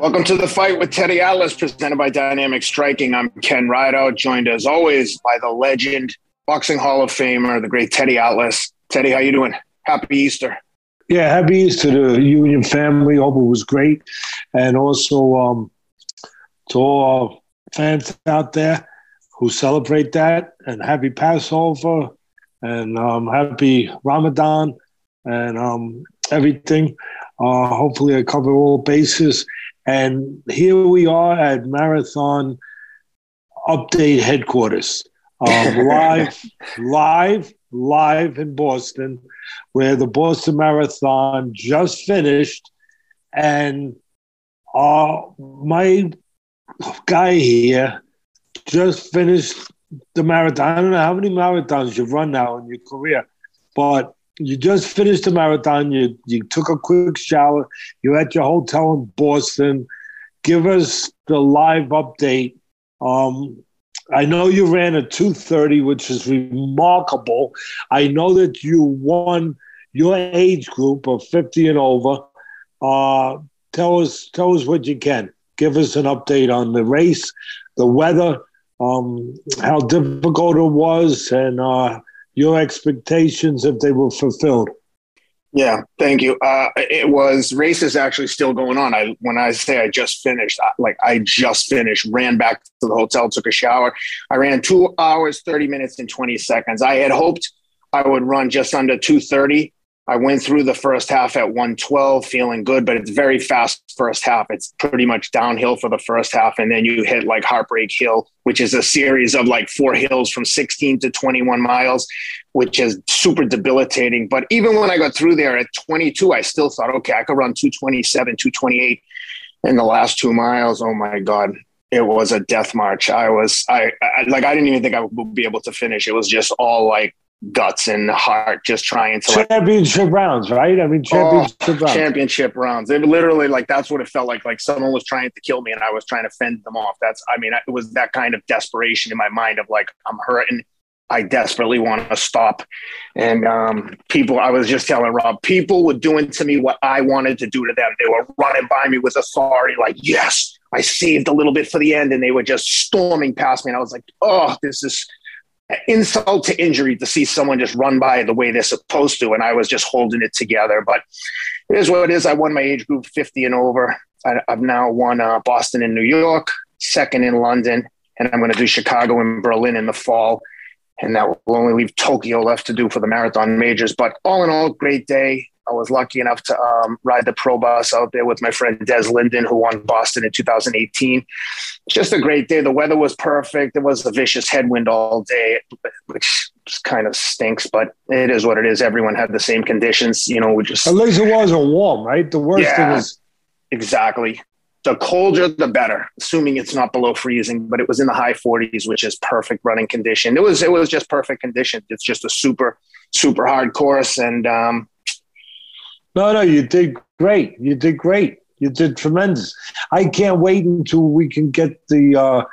Welcome to the fight with Teddy Atlas, presented by Dynamic Striking. I'm Ken Rideout, joined as always by the legend, boxing Hall of Famer, the great Teddy Atlas. Teddy, how you doing? Happy Easter. Yeah, happy Easter to you and your family. Hope it was great, and also um, to all our fans out there who celebrate that. And happy Passover, and um, happy Ramadan, and um, everything. Uh, hopefully, I cover all bases. And here we are at Marathon Update headquarters, um, live, live, live in Boston, where the Boston Marathon just finished, and uh, my guy here just finished the marathon. I don't know how many marathons you've run now in your career, but you just finished the marathon. You you took a quick shower. You're at your hotel in Boston. Give us the live update. Um, I know you ran a 230, which is remarkable. I know that you won your age group of 50 and over. Uh, tell us tell us what you can. Give us an update on the race, the weather, um, how difficult it was, and uh, your expectations if they were fulfilled. Yeah, thank you. Uh, it was race is actually still going on. I when I say I just finished, like I just finished, ran back to the hotel, took a shower. I ran two hours, thirty minutes, and twenty seconds. I had hoped I would run just under two thirty. I went through the first half at 112, feeling good, but it's very fast first half. It's pretty much downhill for the first half. And then you hit like Heartbreak Hill, which is a series of like four hills from 16 to 21 miles, which is super debilitating. But even when I got through there at 22, I still thought, okay, I could run 227, 228 in the last two miles. Oh my God. It was a death march. I was, I, I like, I didn't even think I would be able to finish. It was just all like guts and heart just trying to championship like, rounds, right? I mean championship oh, rounds. Championship rounds. It literally like that's what it felt like. Like someone was trying to kill me and I was trying to fend them off. That's I mean, it was that kind of desperation in my mind of like I'm hurting. I desperately want to stop. And um, people, I was just telling Rob, people were doing to me what I wanted to do to them. They were running by me with authority, like, yes, I saved a little bit for the end. And they were just storming past me. And I was like, oh, this is insult to injury to see someone just run by the way they're supposed to. And I was just holding it together. But it is what it is. I won my age group 50 and over. I, have now won uh, Boston and New York, second in London, and I'm going to do Chicago and Berlin in the fall. And that will only leave Tokyo left to do for the marathon majors. But all in all, great day. I was lucky enough to um, ride the pro bus out there with my friend Des Linden, who won Boston in 2018. Just a great day. The weather was perfect. There was a vicious headwind all day, which kind of stinks, but it is what it is. Everyone had the same conditions. You know, we just. At least it wasn't warm, right? The worst yeah, thing is. Exactly. The colder, the better, assuming it's not below freezing, but it was in the high 40s, which is perfect running condition. It was, it was just perfect condition. It's just a super, super hard course. And, um, no, no, you did great. You did great. You did tremendous. I can't wait until we can get the uh,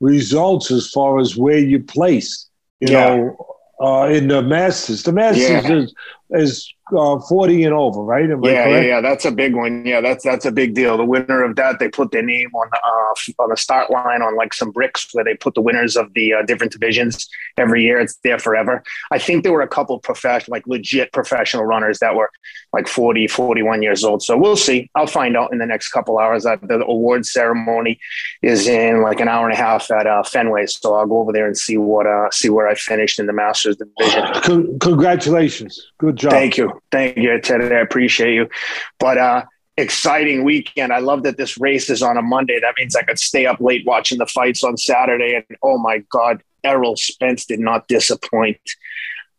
results as far as where you place. You yeah. know, uh, in the Masters. The Masters yeah. is, is uh, 40 and over, right? Am yeah, yeah, yeah. That's a big one. Yeah, that's that's a big deal. The winner of that, they put their name on the uh, on the start line on like some bricks where they put the winners of the uh, different divisions every year. It's there forever. I think there were a couple professional, like legit professional runners that were like 40, 41 years old. So we'll see. I'll find out in the next couple hours. Uh, the award ceremony is in like an hour and a half at uh, Fenway, so I'll go over there and see what uh, see where I finished in the Masters division. Congratulations. Good job. Thank you. Thank you, Ted. I appreciate you. But uh, exciting weekend. I love that this race is on a Monday. That means I could stay up late watching the fights on Saturday. And oh my God, Errol Spence did not disappoint.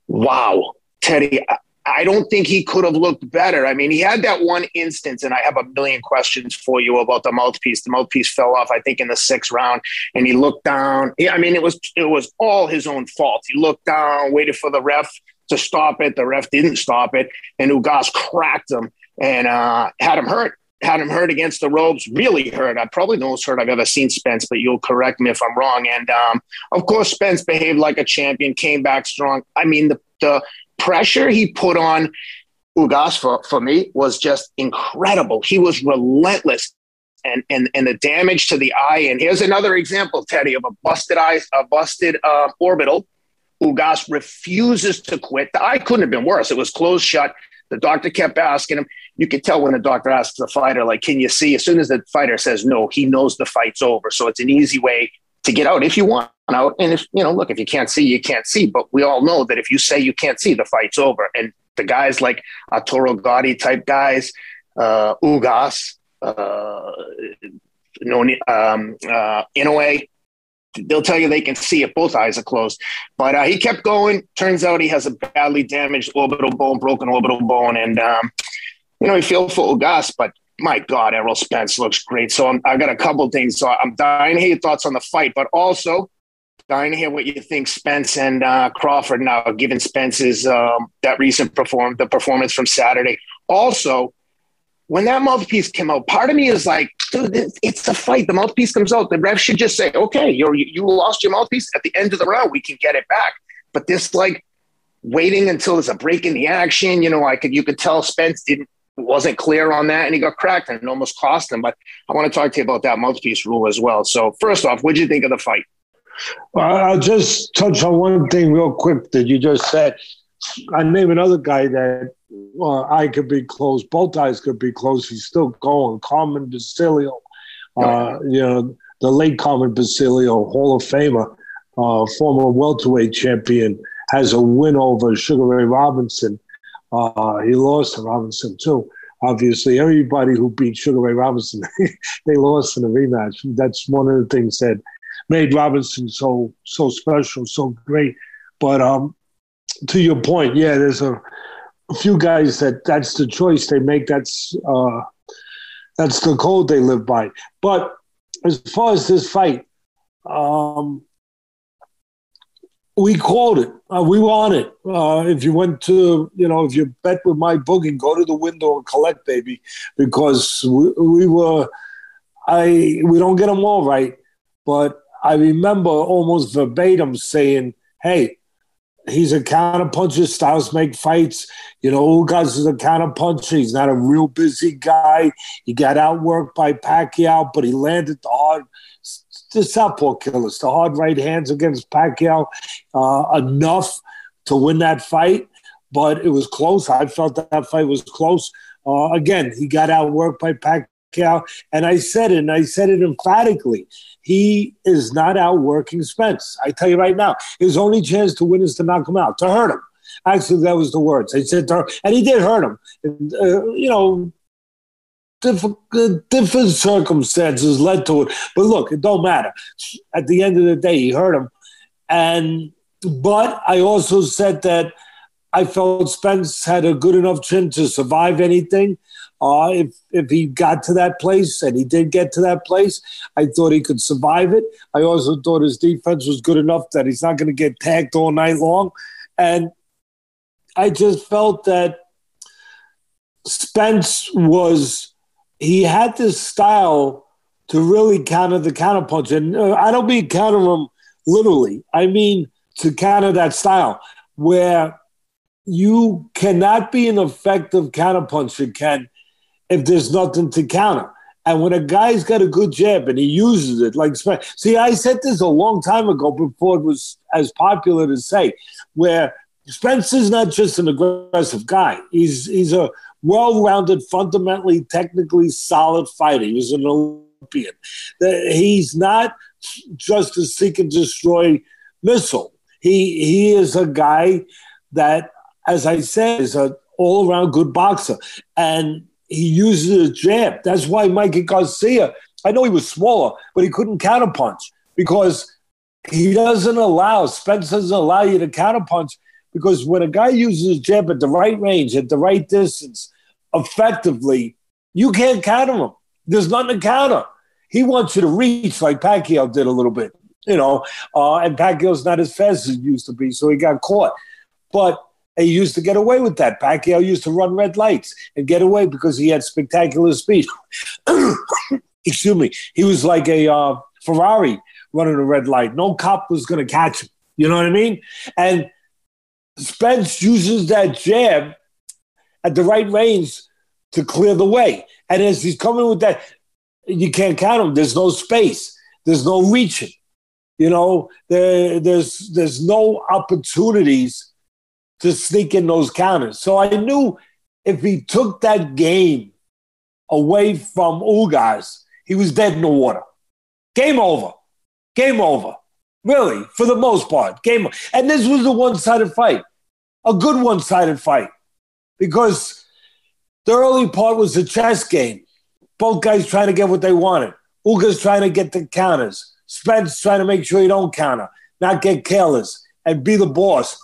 Wow. Teddy, I don't think he could have looked better. I mean, he had that one instance, and I have a million questions for you about the mouthpiece. The mouthpiece fell off, I think, in the sixth round, and he looked down. I mean, it was it was all his own fault. He looked down, waited for the ref to stop it. The ref didn't stop it, and Ugas cracked him and uh, had him hurt. Had him hurt against the ropes, really hurt. I probably the most hurt I've ever seen Spence, but you'll correct me if I'm wrong. And um, of course, Spence behaved like a champion, came back strong. I mean, the the pressure he put on Ugas for, for me was just incredible. He was relentless and and and the damage to the eye. And here's another example, Teddy, of a busted eye, a busted uh, orbital. Ugas refuses to quit. The eye couldn't have been worse. It was closed shut. The doctor kept asking him. You could tell when the doctor asks the fighter, like, "Can you see?" As soon as the fighter says no, he knows the fight's over. So it's an easy way to get out if you want out. And if you know, look, if you can't see, you can't see. But we all know that if you say you can't see, the fight's over. And the guys like Arturo Gatti type guys, uh, Ugas, uh, um, uh, Inoue, they'll tell you they can see if both eyes are closed. But uh, he kept going. Turns out he has a badly damaged orbital bone, broken orbital bone, and um, you know he feel for Ugas, but my God, Errol Spence looks great. So I'm, I've got a couple things. So I'm dying to hear your thoughts on the fight, but also dying to hear what you think Spence and uh, Crawford now, given Spence's um, that recent perform the performance from Saturday. Also, when that mouthpiece came out, part of me is like, dude, it's a fight. The mouthpiece comes out. The ref should just say, okay, you you lost your mouthpiece. At the end of the round, we can get it back. But this like waiting until there's a break in the action, you know, I could you could tell Spence didn't wasn't clear on that and he got cracked and it almost cost him. But I want to talk to you about that mouthpiece rule as well. So first off, what did you think of the fight? Well, I'll just touch on one thing real quick that you just said. I name another guy that well, eye could be closed, both eyes could be closed. He's still going. Carmen Basilio, uh, you know, the late Carmen Basilio, Hall of Famer, uh, former welterweight champion, has a win over Sugar Ray Robinson. Uh, he lost to Robinson too. Obviously, everybody who beat Sugar Ray Robinson, they lost in the rematch. That's one of the things that made Robinson so so special, so great. But um, to your point, yeah, there's a, a, few guys that that's the choice they make. That's uh, that's the code they live by. But as far as this fight, um, we called it. Uh, we won it. Uh, if you went to, you know, if you bet with my booking, go to the window and collect, baby, because we, we were. I we don't get them all right, but I remember almost verbatim saying, "Hey, he's a counterpuncher. Styles make fights. You know, Ugas is a counterpuncher. He's not a real busy guy. He got outworked by Pacquiao, but he landed the hard, the southpaw killers, the hard right hands against Pacquiao uh, enough to win that fight. But it was close. I felt that, that fight was close. Uh, again, he got outworked by Pacquiao. And I said it, and I said it emphatically. He is not outworking Spence. I tell you right now, his only chance to win is to knock him out, to hurt him. Actually, that was the words. I said to her, and he did hurt him. Uh, you know, different, different circumstances led to it. But look, it don't matter. At the end of the day, he hurt him. And but I also said that I felt Spence had a good enough chin to survive anything. Uh, if if he got to that place, and he did get to that place, I thought he could survive it. I also thought his defense was good enough that he's not going to get tagged all night long, and I just felt that Spence was he had this style to really counter the counterpunch, and uh, I don't mean counter him literally. I mean to counter that style where you cannot be an effective counterpuncher, Ken, if there's nothing to counter. And when a guy's got a good jab and he uses it, like see, I said this a long time ago before it was as popular to say, where Spencer's not just an aggressive guy. He's he's a well-rounded, fundamentally, technically solid fighter. He was an Olympian. He's not just a seek and destroy missile. He he is a guy that, as I said, is an all-around good boxer. And he uses a jab. That's why Mikey Garcia, I know he was smaller, but he couldn't counterpunch because he doesn't allow, Spence doesn't allow you to counterpunch because when a guy uses a jab at the right range, at the right distance, effectively, you can't counter him. There's nothing to counter. He wants you to reach like Pacquiao did a little bit, you know, uh, and Pacquiao's not as fast as he used to be, so he got caught. But he used to get away with that. Pacquiao used to run red lights and get away because he had spectacular speed. Excuse me. He was like a uh, Ferrari running a red light. No cop was going to catch him. You know what I mean? And Spence uses that jab at the right range to clear the way. And as he's coming with that, you can't count him. There's no space. There's no reaching. You know, there, there's there's no opportunities to sneak in those counters. So I knew if he took that game away from Ugas, he was dead in the water. Game over. Game over. Really, for the most part. Game Over. and this was a one-sided fight. A good one-sided fight. Because the early part was a chess game. Both guys trying to get what they wanted. Ugas trying to get the counters. Spence trying to make sure he don't counter, not get careless, and be the boss.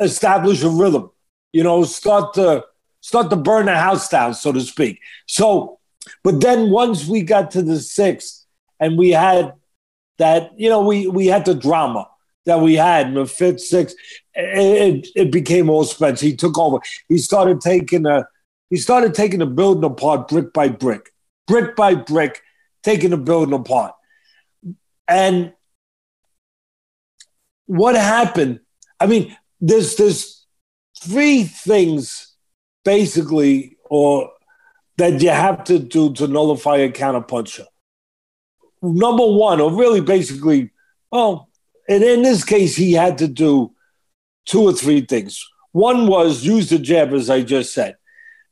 Establish a rhythm. You know, start to start to burn the house down, so to speak. So, but then once we got to the sixth, and we had that, you know, we we had the drama that we had in the fifth, sixth. It, it, became all Spence. He took over. He started taking a he started taking the building apart brick by brick, brick by brick, taking the building apart. And what happened? I mean, there's there's three things basically, or that you have to do to nullify a counterpuncher. Number one, or really basically, well, and in this case, he had to do two or three things. One was use the jab, as I just said.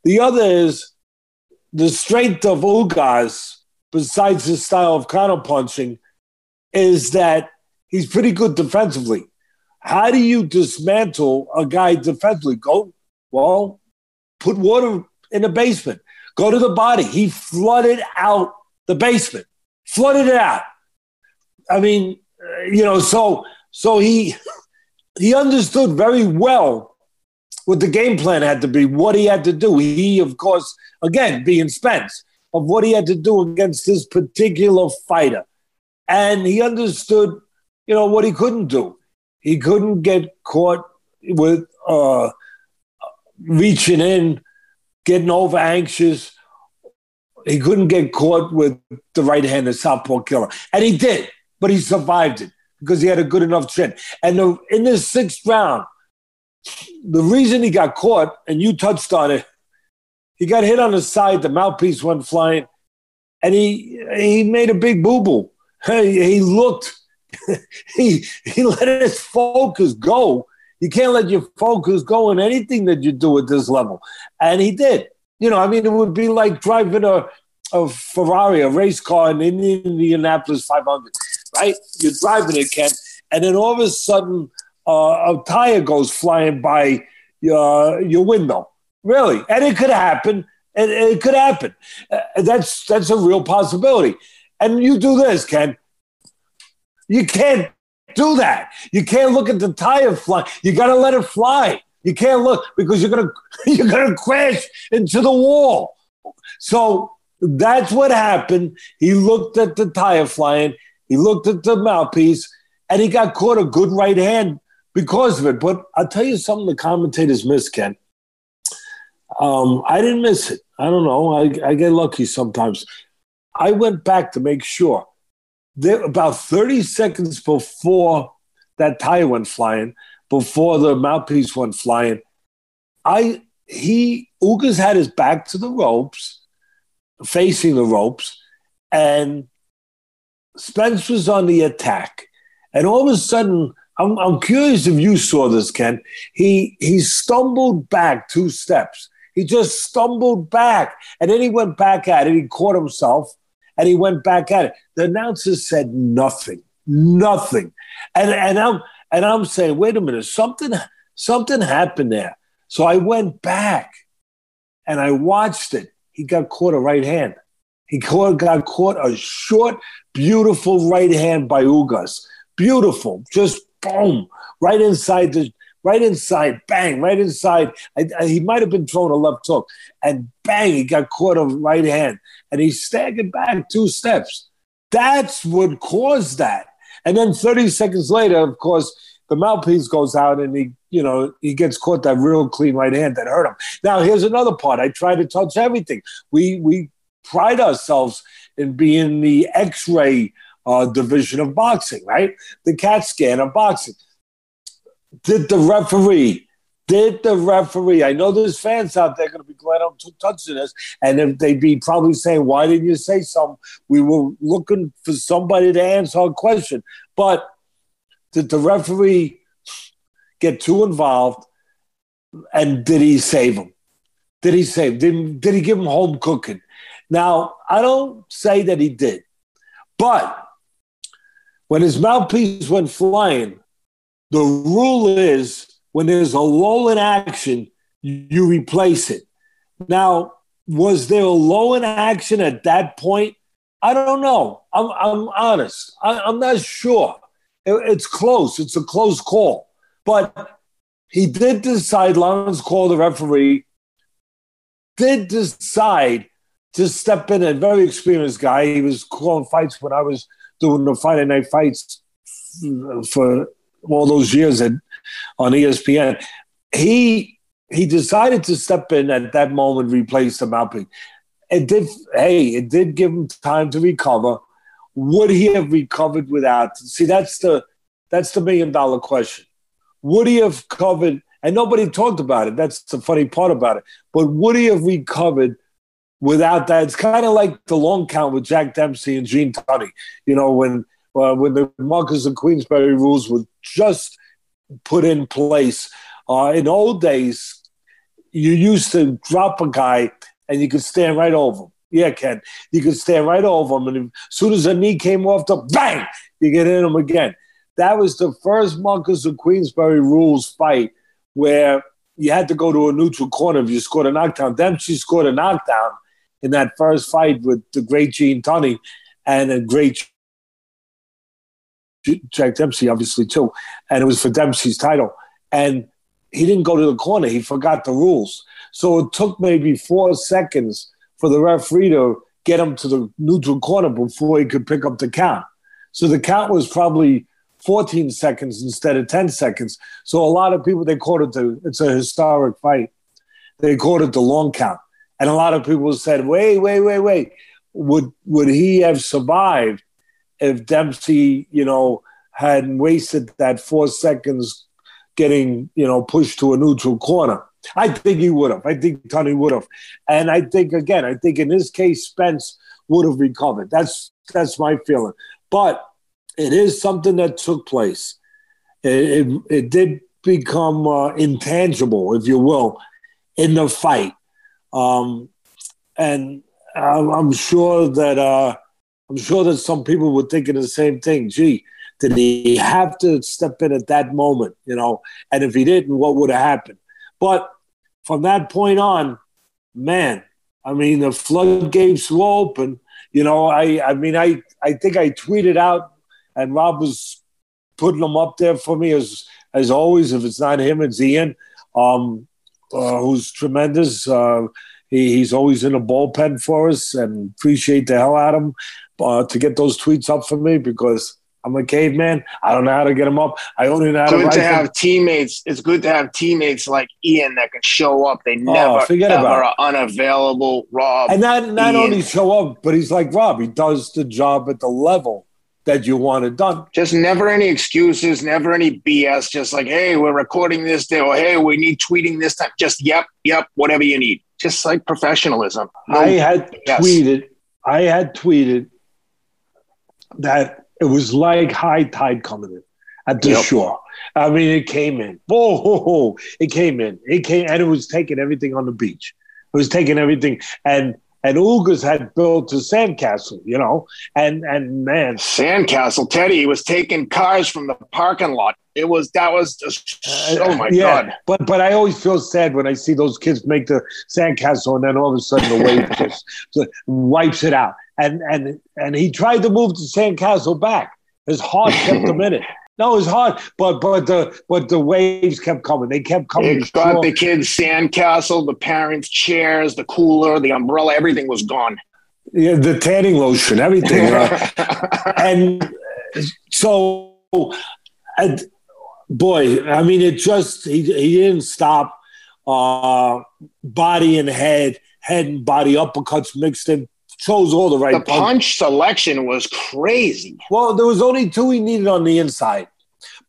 The other is the strength of Ugas, besides his style of counterpunching, is that he's pretty good defensively. How do you dismantle a guy defensively? Go, well, put water in the basement. Go to the body. He flooded out the basement, flooded it out. I mean, uh, you know, so so he he understood very well what the game plan had to be, what he had to do. He, of course, again, being Spence, of what he had to do against this particular fighter and he understood, you know, what he couldn't do. He couldn't get caught with uh, reaching in, getting over anxious. He couldn't get caught with the right hand, the southpaw killer, and he did, but he survived it because he had a good enough chin. And the, in this sixth round, the reason he got caught, and you touched on it, he got hit on the side, the mouthpiece went flying, and he he made a big boo boo. He, he looked, he, he let his focus go. You can't let your focus go in anything that you do at this level. And he did. You know, I mean, it would be like driving a, a Ferrari, a race car in Indianapolis 500, right? You're driving it, Ken, and then all of a sudden uh, a tire goes flying by your, your window. Really. And it could happen. It, it could happen. Uh, that's, that's a real possibility. And you do this, Ken. You can't do that. You can't look at the tire fly. You got to let it fly. You can't look because you're gonna you're gonna crash into the wall. So that's what happened. He looked at the tire flying. He looked at the mouthpiece, and he got caught a good right hand because of it. But I'll tell you something: the commentators missed, Ken. Um, I didn't miss it. I don't know. I, I get lucky sometimes. I went back to make sure. There, about 30 seconds before that tire went flying, before the mouthpiece went flying, I he Ugas had his back to the ropes, facing the ropes, and Spence was on the attack. And all of a sudden, I'm, I'm curious if you saw this, Ken. He he stumbled back two steps. He just stumbled back, and then he went back at it. He caught himself, and he went back at it. The announcer said nothing, nothing, and and I'm and I'm saying, wait a minute, something something happened there. So I went back, and I watched it. He got caught a right hand. He caught, got caught a short, beautiful right hand by Ugas. Beautiful, just boom, right inside the right inside, bang, right inside. I, I, he might have been throwing a left hook, and bang, he got caught a right hand, and he staggered back two steps. That's what caused that. And then 30 seconds later, of course, the mouthpiece goes out, and he, you know, he gets caught that real clean right hand that hurt him. Now, here's another part. I try to touch everything. We we pride ourselves in being the X-ray uh, division of boxing, right? The CAT scan of boxing did the referee did the referee? I know there's fans out there going to be glad I'm touching this, and if they'd be probably saying, "Why didn't you say something?" We were looking for somebody to answer our question, but did the referee get too involved? And did he save him? Did he save? Did, did he give him home cooking? Now, I don't say that he did, but when his mouthpiece went flying, the rule is when there's a lull in action, you replace it. Now, was there a low in action at that point? I don't know. I'm, I'm honest. I, am not sure. It, it's close. It's a close call. But he did decide, Laurence Cole, the referee, did decide to step in. A very experienced guy. He was calling fights when I was doing the Friday night fights uh, for all those years at, on ESPN. He he decided to step in at that moment, replace the mouthpiece. It did. Hey, it did give him time to recover. Would he have recovered without? See, that's the that's the million dollar question. Would he have covered? And nobody talked about it. That's the funny part about it. But would he have recovered without that? It's kind of like the long count with Jack Dempsey and Gene Tunney. You know, when uh, when the Marquess of Queensberry rules were just put in place. Uh, in old days, you used to drop a guy and you could stand right over him. Yeah, Ken. You could stand right over him, and as soon as a knee came off the bang, you get in him again. That was the first Marquess of Queensberry rules fight where you had to go to a neutral corner if you scored a knockdown. Dempsey scored a knockdown in that first fight with the great Gene Tunney and a great Jack Dempsey, obviously, too. And it was for Dempsey's title. And he didn't go to the corner. He forgot the rules. So it took maybe four seconds for the referee to get him to the neutral corner before he could pick up the count. So the count was probably 14 seconds instead of 10 seconds. So a lot of people, they called it the, it's a historic fight. They called it the long count. And a lot of people said, wait, wait, wait, wait. Would, would he have survived if Dempsey, you know, had wasted that four seconds getting, you know, pushed to a neutral corner. I think he would have. I think Tunney would have. And I think again, I think in this case, Spence would have recovered. That's that's my feeling. But it is something that took place. It, it, it did become uh, intangible, if you will, in the fight. Um, and I'm, I'm, sure that uh, I'm sure that some people were thinking the same thing. Gee, did he have to step in at that moment? You know, and if he didn't, what would have happened? But from that point on, man, I mean, the floodgates were open. You know, I, I mean, I, I think I tweeted out, and Rob was putting them up there for me as, as always. If it's not him, it's Ian, um, uh, who's tremendous. Uh, he, he's always in a bullpen for us, and appreciate the hell out of him uh, to get those tweets up for me because I'm a caveman. I don't know how to get them up. I only know how good to, to have them. teammates. It's good to have teammates like Ian that can show up. They never oh, never forget ever about are unavailable. Rob and not not Ian. only show up, but he's like Rob. He does the job at the level that you want it done. Just never any excuses, never any BS. Just like, hey, we're recording this day, or hey, we need tweeting this time. Just yep, yep, whatever you need. Just like professionalism. No, I had yes. tweeted. I had tweeted that it was like high tide coming in at the yep. shore. I mean, it came in. Oh, it came in. It came, and it was taking everything on the beach. It was taking everything, and and Ugas had built a sandcastle, you know, and and man, sandcastle. Teddy was taking cars from the parking lot. It was that was just uh, oh my yeah, god. But but I always feel sad when I see those kids make the sandcastle, and then all of a sudden the wave just wipes it out and and and he tried to move the sandcastle back. His heart kept him in it. No, it was hard, but but the but the waves kept coming. They kept coming. It got the kids' sandcastle, the parents' chairs, the cooler, the umbrella. Everything was gone. Yeah, the tanning lotion, everything. uh, and so, and boy, I mean, it just he he didn't stop. Uh, body and head, head and body uppercuts mixed in chose all the right. The punch, punch selection was crazy. Well, there was only two he needed on the inside,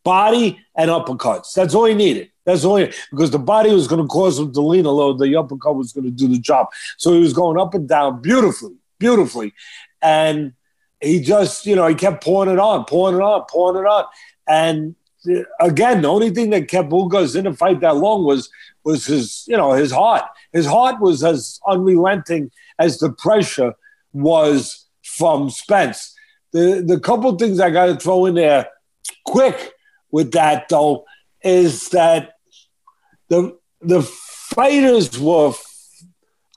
body and uppercuts. That's all he needed. That's all he, because the body was going to cause him to lean a little. The uppercut was going to do the job. So he was going up and down beautifully, beautifully, and he just, you know, he kept pouring it on, pouring it on, pouring it on, and uh, again, the only thing that kept Ugas in the fight that long was was his, you know, his heart. His heart was as unrelenting as the pressure was from Spence. The the couple things I got to throw in there quick with that though is that the the fighters were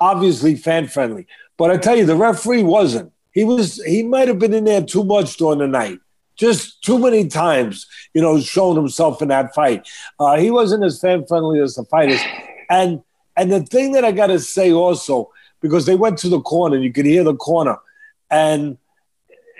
obviously fan friendly, but I tell you the referee wasn't. He was he might have been in there too much during the night, just too many times. You know, showing himself in that fight. Uh, he wasn't as fan friendly as the fighters, and and the thing that I got to say also because they went to the corner, you could hear the corner, and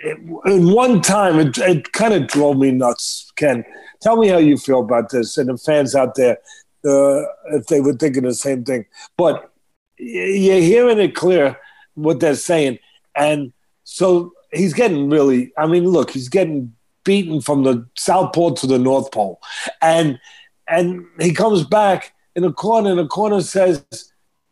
in one time, it, it kind of drove me nuts. Ken, tell me how you feel about this, and the fans out there, uh, if they were thinking the same thing. But you're hearing it clear what they're saying, and so he's getting really. I mean, look, he's getting beaten from the South Pole to the North Pole, and and he comes back in the corner, and the corner says,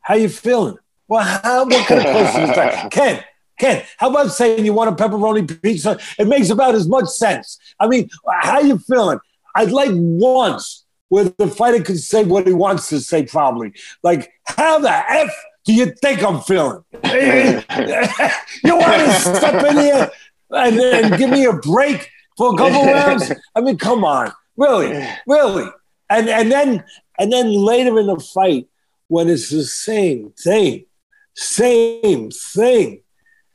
"How you feeling?" Well, how, what kind of question is that, Ken? Ken, how about saying you want a pepperoni pizza? It makes about as much sense. I mean, how you feeling? I'd like once where the fighter could say what he wants to say, probably. Like, how the F do you think I'm feeling? you want to step in here and, and give me a break for a couple rounds? I mean, come on. Really? Really? And and then and then later in the fight, when it's the same thing, same thing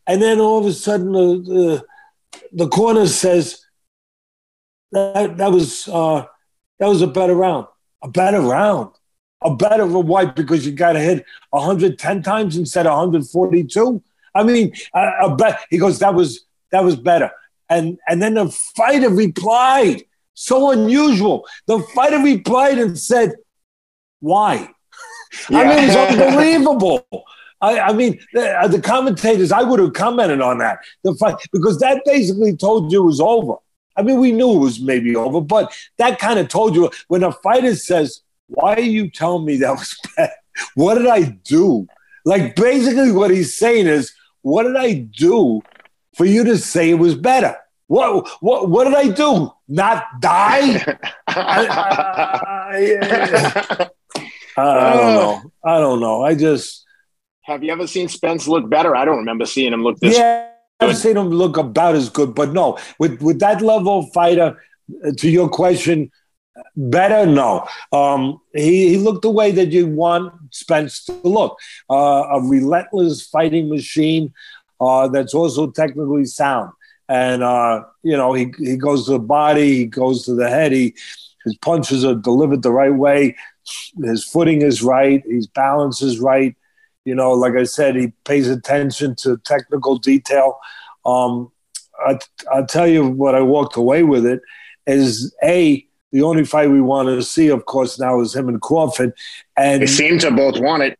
and then all of a sudden, the the, the corner says that that was uh, that was a better round, a better round, a better why? Because you got to hit 110 times instead of 142. I mean, a, a bet. He goes, that was that was better. And and then the fighter replied, so unusual. The fighter replied and said, "Why?" Yeah. I mean, it's unbelievable. I, I mean, the, uh, the, commentators, I would have commented on that the fight because that basically told you it was over. I mean, we knew it was maybe over, but that kind of told you when a fighter says, "Why are you telling me that was bad? What did I do?" Like basically, what he's saying is, "What did I do for you to say it was better?" What what what did I do? Not die? I, I, I, I, don't know. I don't know. I just have you ever seen Spence look better? I don't remember seeing him look this. Yeah, good. I've seen him look about as good, but no, with with that level of fighter. Uh, to your question, better? No. Um, he, he looked the way that you want Spence to look uh, a relentless fighting machine uh, that's also technically sound. And, uh, you know, he, he goes to the body, he goes to the head, he, his punches are delivered the right way, his footing is right, his balance is right. You know, like I said, he pays attention to technical detail. Um, I, I'll tell you what I walked away with it is a the only fight we wanted to see, of course, now is him and Crawford, and they seem to both want it.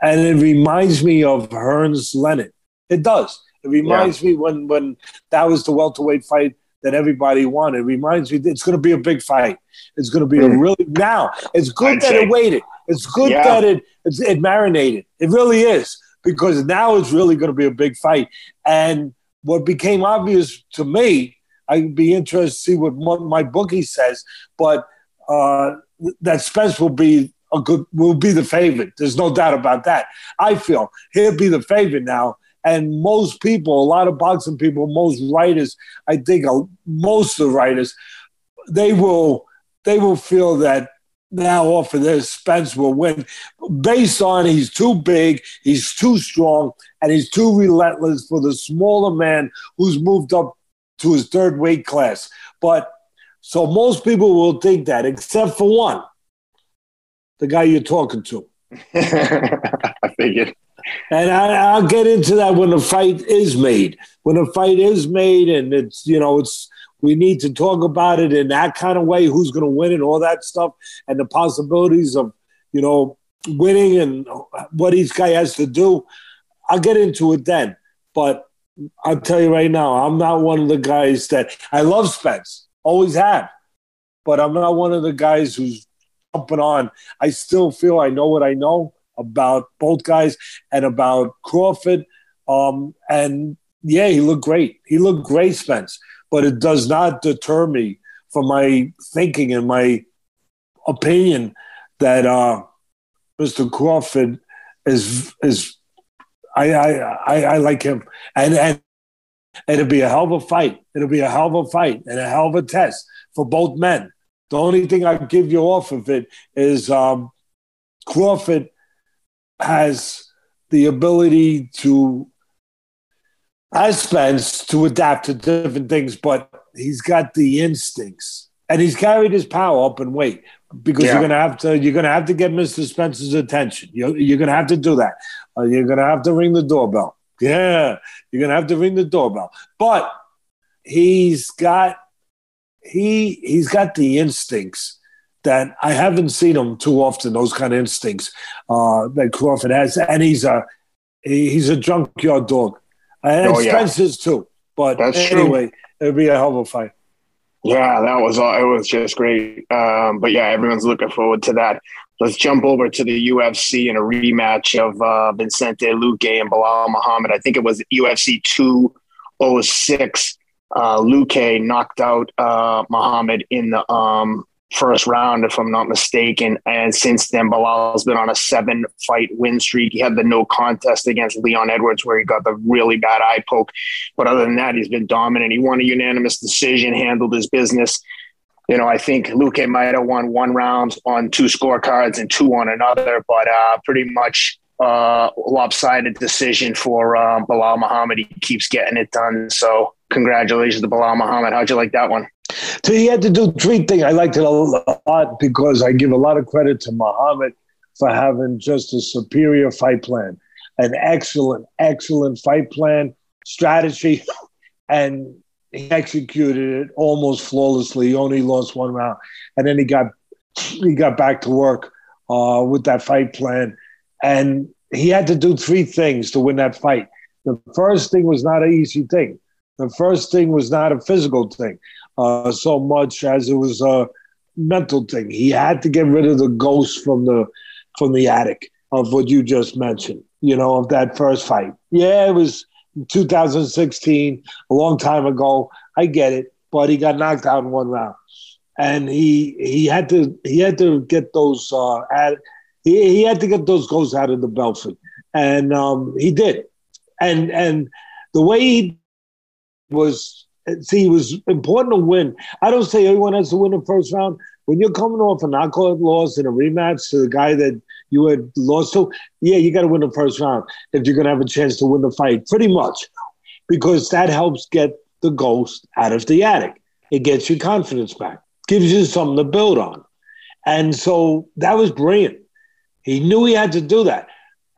And it reminds me of Hearns Leonard. It does. It reminds yeah. me when when that was the welterweight fight that everybody wanted. It reminds me it's going to be a big fight. It's going to be mm. a really now. It's good I'd that say. it waited. It's good yeah. that it it marinated. It really is because now it's really going to be a big fight. And what became obvious to me, I'd be interested to see what my bookie says, but uh, that Spence will be a good will be the favorite. There's no doubt about that. I feel he'll be the favorite now. And most people, a lot of boxing people, most writers, I think uh, most of the writers, they will they will feel that now offer this, Spence will win based on he's too big, he's too strong, and he's too relentless for the smaller man who's moved up to his third weight class. But so most people will think that, except for one, the guy you're talking to. I figured. And I, will get into that when the fight is made. When the fight is made, and it's you know it's we need to talk about it in that kind of way. Who's going to win and all that stuff, and the possibilities of you know winning and what each guy has to do. I'll get into it then. But I'll tell you right now, I'm not one of the guys that I love Spence. Always have. but I'm not one of the guys who's jumping on. I still feel I know what I know about both guys and about Crawford. Um, and yeah, he looked great. He looked great, Spence. But it does not deter me from my thinking and my opinion that uh, Mr. Crawford is is I, I I I like him and and it'll be a hell of a fight. It'll be a hell of a fight and a hell of a test for both men. The only thing I give you off of it is um, Crawford has the ability to, Spence, to adapt to different things, but he's got the instincts and he's carried his power up in weight because yeah. you're gonna have to you're gonna have to get Mr. Spence's attention. You're, you're gonna have to do that. Uh, you're gonna have to ring the doorbell. Yeah, you're gonna have to ring the doorbell. But he's got he he's got the instincts that I haven't seen him too often. Those kind of instincts uh, that Crawford has, and he's a he's a junkyard dog, and oh, Spencer's yeah. too. But That's anyway, true. it'll be a hell of a fight. Yeah, that was all. It was just great. Um, but yeah, everyone's looking forward to that. Let's jump over to the UFC and a rematch of uh, Vicente Luque and Belal Muhammad. I think it was UFC 206. Uh, Luque knocked out uh, Muhammad in the um, first round, if I'm not mistaken. And since then, Belal's been on a seven fight win streak. He had the no contest against Leon Edwards, where he got the really bad eye poke. But other than that, he's been dominant. He won a unanimous decision, handled his business. You know, I think Luque might have won one round on two scorecards and two on another, but uh, pretty much uh, lopsided decision for um, Belal Muhammad. He keeps getting it done. So, congratulations to Belal Muhammad. How'd you like that one? So he had to do three things. I liked it a lot because I give a lot of credit to Muhammad for having just a superior fight plan, an excellent, excellent fight plan, strategy, and he executed it almost flawlessly. He only lost one round, and then he got he got back to work uh, with that fight plan, and he had to do three things to win that fight. The first thing was not an easy thing. The first thing was not a physical thing uh, so much as it was a mental thing. He had to get rid of the ghost from the from the attic of what you just mentioned. You know, of that first fight. Yeah, it was 2016, a long time ago. I get it, but he got knocked out in one round, and he he had to he had to get those uh, at, he, he had to get those ghosts out of the Belfry, and um, he did, and and the way he was see, it was important to win. I don't say everyone has to win the first round. When you're coming off a knockout loss in a rematch to the guy that you had lost to, yeah, you got to win the first round if you're going to have a chance to win the fight, pretty much, because that helps get the ghost out of the attic. It gets your confidence back, gives you something to build on. And so that was brilliant. He knew he had to do that.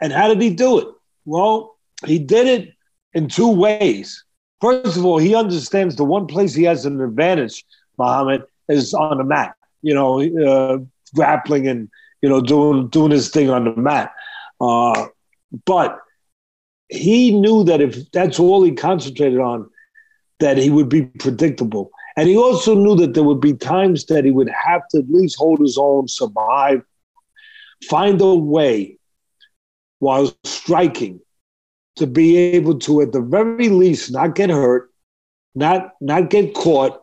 And how did he do it? Well, he did it in two ways. First of all, he understands the one place he has an advantage, Muhammad, is on the mat. You know, uh, grappling and you know doing doing his thing on the mat. Uh, but he knew that if that's all he concentrated on, that he would be predictable. And he also knew that there would be times that he would have to at least hold his own, survive, find a way while striking to be able to, at the very least, not get hurt, not not get caught,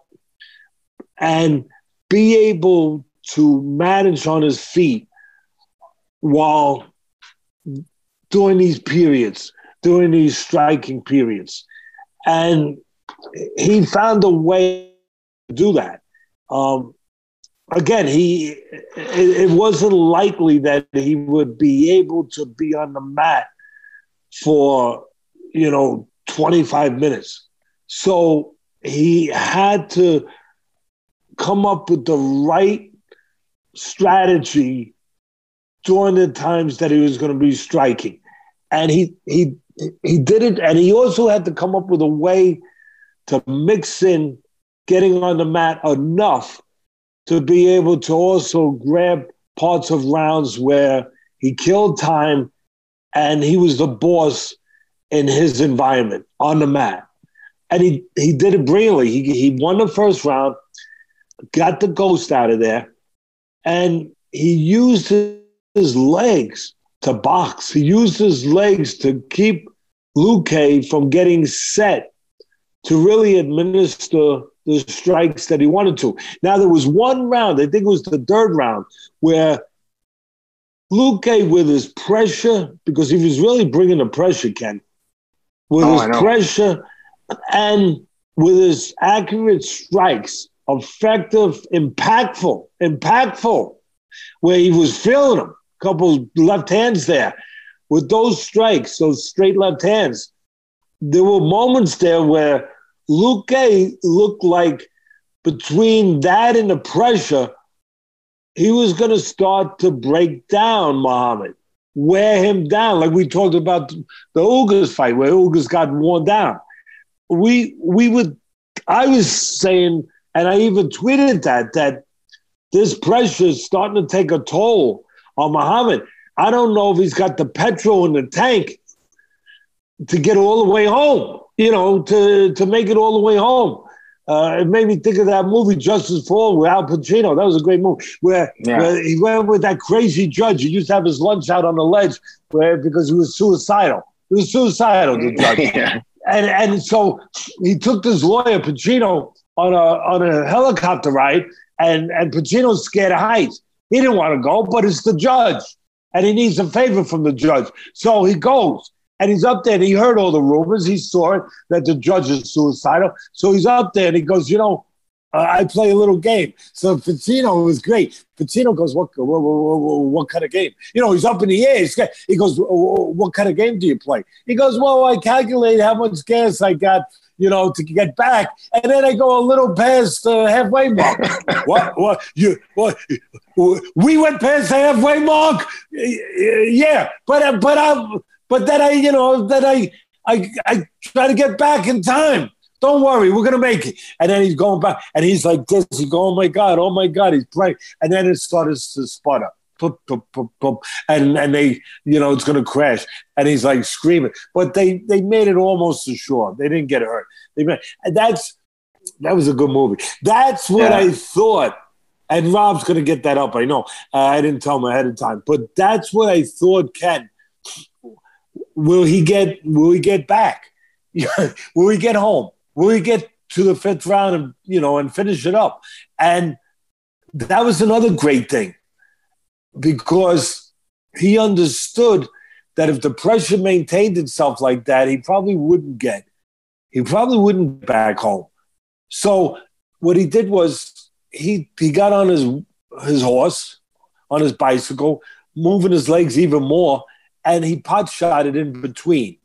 and be able to manage on his feet while during these periods, during these striking periods. And he found a way to do that. Um, again, he it, it wasn't likely that he would be able to be on the mat for, you know, 25 minutes. So he had to come up with the right strategy during the times that he was going to be striking. And he he he did it and he also had to come up with a way to mix in getting on the mat enough to be able to also grab parts of rounds where he killed time and he was the boss in his environment on the mat. And he, he did it brilliantly. He, he won the first round. got the ghost out of there, and he used his legs to box. He used his legs to keep Luque from getting set to really administer the strikes that he wanted to. Now, there was one round, I think it was the third round, where Luque, with his pressure, because he was really bringing the pressure, Ken, with oh, his pressure and with his accurate strikes, effective, impactful, impactful, where he was feeling them, a couple left hands there. With those strikes, those straight left hands, there were moments there where Luque looked like between that and the pressure, he was going to start to break down Muhammad, wear him down, like we talked about the Ugas fight, where Ugas got worn down. We we would, I was saying, and I even tweeted that that this pressure is starting to take a toll on Muhammad. I don't know if he's got the petrol in the tank to get all the way home you know, to to make it all the way home. Uh, it made me think of that movie Justice for All with Al Pacino. That was a great movie where, yeah. where, he went with that crazy judge. He used to have his lunch out on the ledge where because he was suicidal. He was suicidal, the judge. yeah. And and so he took this lawyer Pacino on a on a helicopter ride, and and Pacino's scared of heights. He didn't want to go, but it's the judge, and he needs a favor from the judge. So he goes. And he's up there and he heard all the rumors. He saw it that the judge is suicidal. So he's up there and he goes, you know, uh, I play a little game. So Pacino was great. Pacino goes, what, what, what, what, kind of game? You know, he's up in the air. he goes, what kind of game do you play? He goes, well, I calculate how much gas I got, you know, to get back, and then I go a little past the halfway mark. what? What? You? What? We went past the halfway mark. Yeah, but but I but then I, you know, that I, I, I try to get back in time. Don't worry, we're gonna make it. And then he's going back, and he's like this. He's going, oh my god, oh my god, he's playing. And then it starts to sputter. And and they, you know, it's gonna crash. And he's like screaming. But they they made it almost ashore. They didn't get hurt. They made, and that's that was a good movie. That's what yeah. I thought. And Rob's gonna get that up. I know. Uh, I didn't tell him ahead of time, but that's what I thought. Ken will he get will he get back? will he get home? Will he get to the fifth round and you know and finish it up? And that was another great thing because he understood that if the pressure maintained itself like that, he probably wouldn't get he probably wouldn't back home. So what he did was he he got on his his horse, on his bicycle, moving his legs even more, and he pot shot it in between.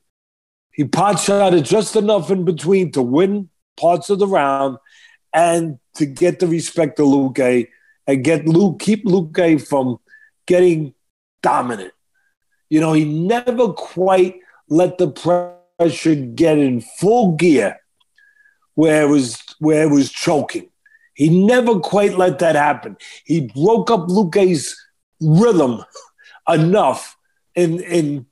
He pot shot it just enough in between to win parts of the round and to get the respect of Luque and get Luque keep Luque from getting dominant. You know, he never quite let the pressure get in full gear where it was where it was choking. He never quite let that happen. He broke up Luque's rhythm enough in in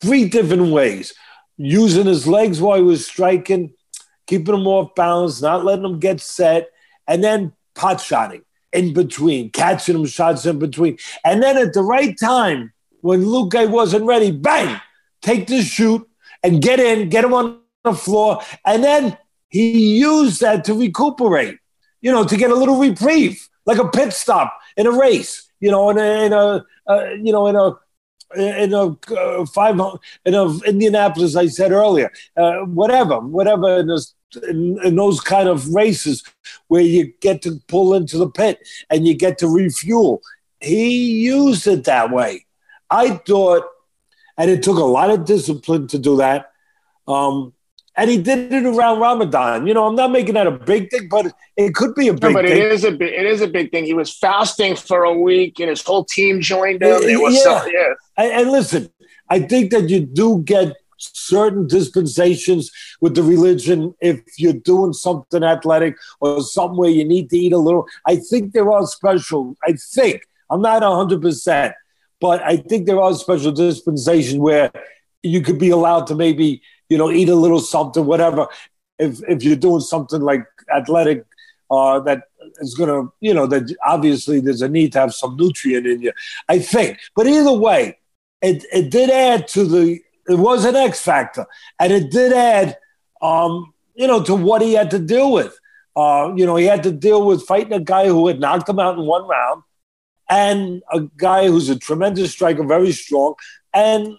three different ways. Using his legs while he was striking, keeping him off balance, not letting him get set, and then pot shotting in between, catching him shots in between. And then at the right time, when Luque wasn't ready, bang, take the shoot and get in, get him on the floor. And then he used that to recuperate, you know, to get a little reprieve, like a pit stop in a race, you know, in a, in a uh, you know, in a in a uh, five in a Indianapolis. I said earlier, uh, whatever, whatever in those, in, in, those kind of races where you get to pull into the pit and you get to refuel. He used it that way. I thought, and it took a lot of discipline to do that. Um, and he did it around Ramadan. You know, I'm not making that a big thing, but it could be a big no, but thing. it is a big, it is a big thing. He was fasting for a week, and his whole team joined him. It was yeah. So, yeah. And, and listen, I think that you do get certain dispensations with the religion if you're doing something athletic or somewhere you need to eat a little. I think there are special. I think I'm not hundred percent, but I think there are special dispensations where you could be allowed to maybe you know, eat a little something, whatever. If if you're doing something like athletic, uh, that is going to, you know, that obviously there's a need to have some nutrient in you, I think. But either way, it, it did add to the, it was an X factor, and it did add, um, you know, to what he had to deal with. Uh, you know, he had to deal with fighting a guy who had knocked him out in one round and a guy who's a tremendous striker, very strong. And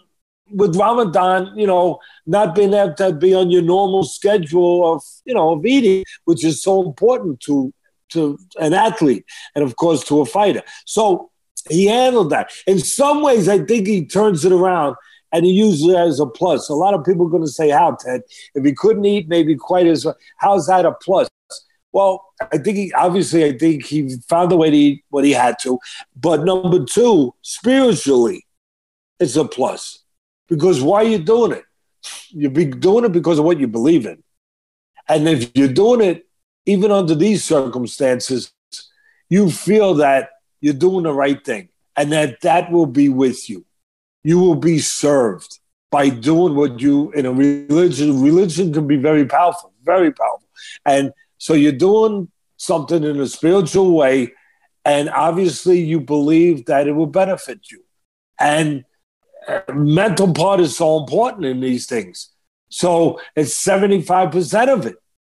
with Ramadan, you know, not being able to be on your normal schedule of, you know, of eating, which is so important to to an athlete and of course to a fighter. So he handled that. In some ways, I think he turns it around and he uses it as a plus. A lot of people are going to say, "How, Ted? If he couldn't eat, maybe quite as how's that a plus?" Well, I think he obviously I think he found the way to eat what he had to. But number two, spiritually, it's a plus. Because why are you doing it? You're doing it because of what you believe in. And if you're doing it, even under these circumstances, you feel that you're doing the right thing and that that will be with you. You will be served by doing what you in a religion. Religion can be very powerful, very powerful. And so you're doing something in a spiritual way, and obviously you believe that it will benefit you. And mental part is so important in these things. So it's 75% of it.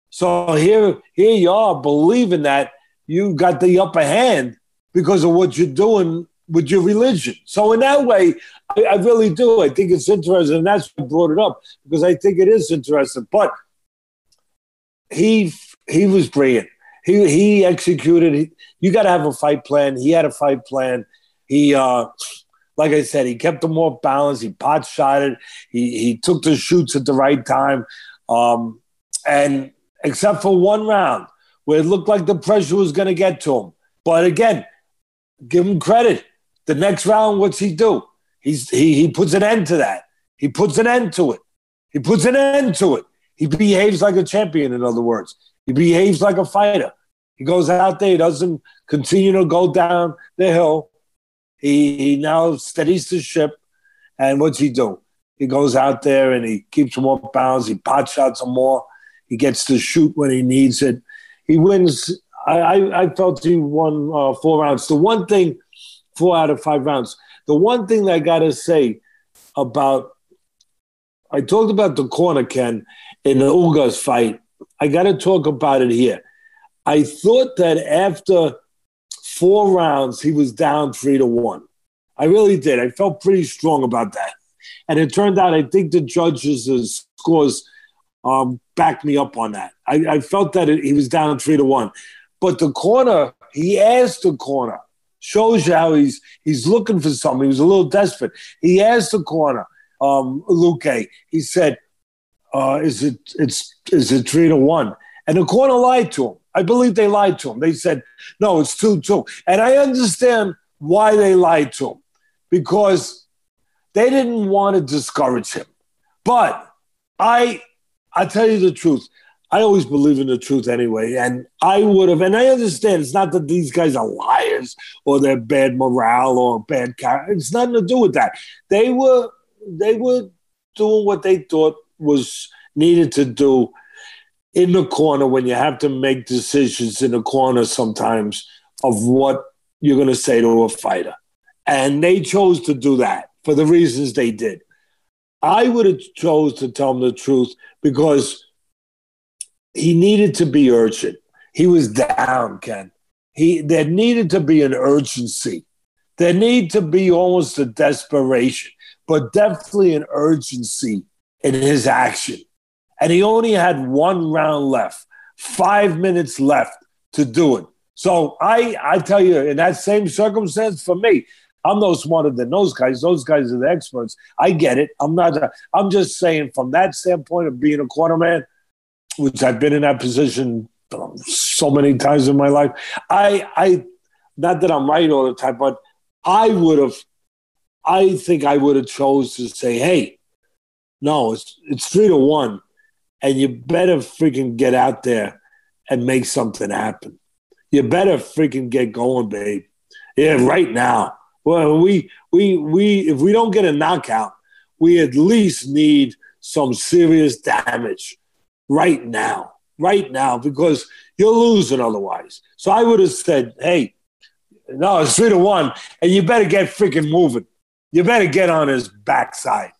So here, here you are believing that you got the upper hand because of what you're doing with your religion. So in that way, I, I really do. I think it's interesting, and that's what brought it up because I think it is interesting. But he he was brilliant. He he executed. He, you got to have a fight plan. He had a fight plan. He, uh, like I said, he kept them off balance. He pot shotted. He he took the shoots at the right time. Um, and except for one round where it looked like the pressure was going to get to him. But again, give him credit. The next round, what's he do? He's he he puts an end to that. He puts an end to it. He puts an end to it. He behaves like a champion, in other words. He behaves like a fighter. He goes out there, he doesn't continue to go down the hill. He, he now steadies the ship. And what's he do? He goes out there and he keeps more pounds. He pot shots some more. He gets to shoot when he needs it. He wins. I, I, I felt he won uh, four rounds. The one thing, four out of five rounds. The one thing that I got to say about, I talked about the corner, Ken, in the Ugas fight. I got to talk about it here. I thought that after four rounds, he was down three to one. I really did. I felt pretty strong about that. And it turned out, I think the judges' scores um, backed me up on that. I, I felt that it, he was down three to one. But the corner, he asked the corner, shows you how he's he's looking for something. He was a little desperate. He asked the corner, um, Luque. He said, uh, "Is it it's is it three to one?" And the corner lied to him. I believe they lied to him. They said, "No, it's two two." And I understand why they lied to him because they didn't want to discourage him. But I, I tell you the truth. I always believe in the truth anyway. And I would have, and I understand it's not that these guys are liars or they're bad morale or bad character. It's nothing to do with that. They were, they were doing what they thought was needed to do in the corner when you have to make decisions in the corner sometimes of what you're going to say to a fighter. And they chose to do that for the reasons they did. I would have chose to tell him the truth because he needed to be urgent. He was down, Ken. He there needed to be an urgency. There need to be almost a desperation, but definitely an urgency in his action. And he only had one round left, five minutes left to do it. So I, I tell you, in that same circumstance for me, I'm no smarter than those guys. Those guys are the experts. I get it. I'm not. I'm just saying from that standpoint of being a cornerman, which I've been in that position um, so many times in my life. I, I, not that I'm right all the time, but I would have. I think I would have chose to say, "Hey, no, it's it's three to one, and you better freaking get out there and make something happen. You better freaking get going, babe. Yeah, right now. Well, we we we if we don't get a knockout, we at least need some serious damage right now. right now because you're losing otherwise. So I would have said, hey, no, it's three to one, and you better get freaking moving. You better get on his backside.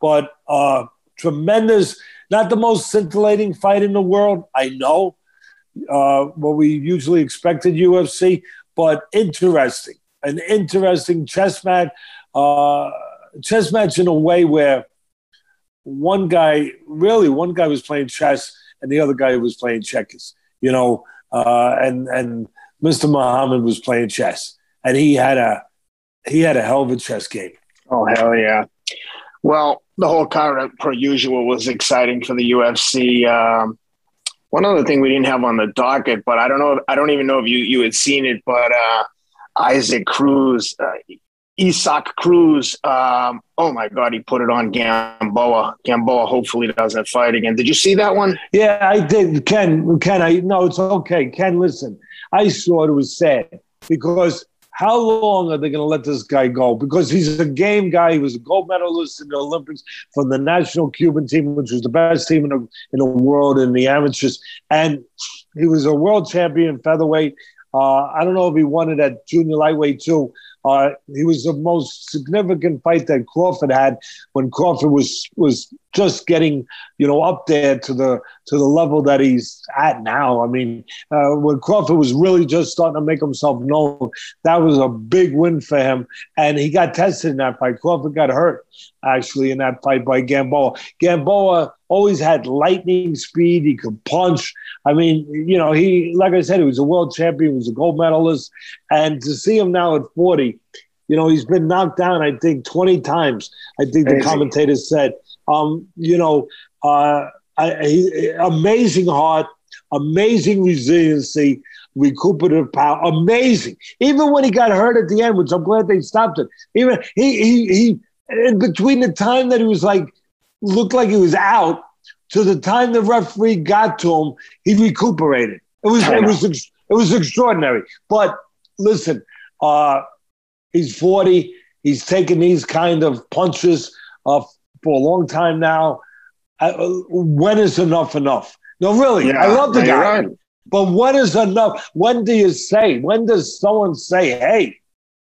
But uh, tremendous, not the most scintillating fight in the world, I know. Uh, what we usually expect expected UFC, but interesting. An interesting chess match, uh, chess match in a way where one guy, really, one guy was playing chess and the other guy was playing checkers, you know, uh, and and Mr. Muhammad was playing chess, and he had a he had a hell of a chess game. Oh hell yeah! Well, the whole card per usual was exciting for the UFC. Um, one other thing we didn't have on the docket, but I don't know. If, I don't even know if you you had seen it, but uh, Isaac Cruz, uh, Isaac Cruz. Um, oh my God, he put it on Gamboa. Gamboa hopefully doesn't fight again. Did you see that one? Yeah, I did. Ken, Ken, I no, it's okay. Ken, listen, I saw it was sad because how long are they going to let this guy go? Because he's a game guy. He was a gold medalist in the Olympics from the national Cuban team, which was the best team in the, in the world in the amateurs. And he was a world champion featherweight. Uh, I don't know if he won it at junior lightweight too. Uh, he was the most significant fight that Crawford had when Crawford was was just getting you know up there to the to the level that he's at now. I mean, uh, when Crawford was really just starting to make himself known, that was a big win for him, and he got tested in that fight. Crawford got hurt actually in that fight by Gamboa. Gamboa always had lightning speed. He could punch. I mean, you know, he like I said, he was a world champion. He was a gold medalist, and to see him now at forty. You know, he's been knocked down, I think, 20 times. I think the commentators said. Um, you know, uh, I, he, amazing heart, amazing resiliency, recuperative power, amazing. Even when he got hurt at the end, which I'm glad they stopped it. Even he he he in between the time that he was like looked like he was out to the time the referee got to him, he recuperated. It was it was it was extraordinary. But listen, uh, he's 40. He's taken these kind of punches uh, for a long time now. Uh, when is enough enough? No, really, yeah, I love the guy. Right. But when is enough? When do you say? When does someone say, "Hey,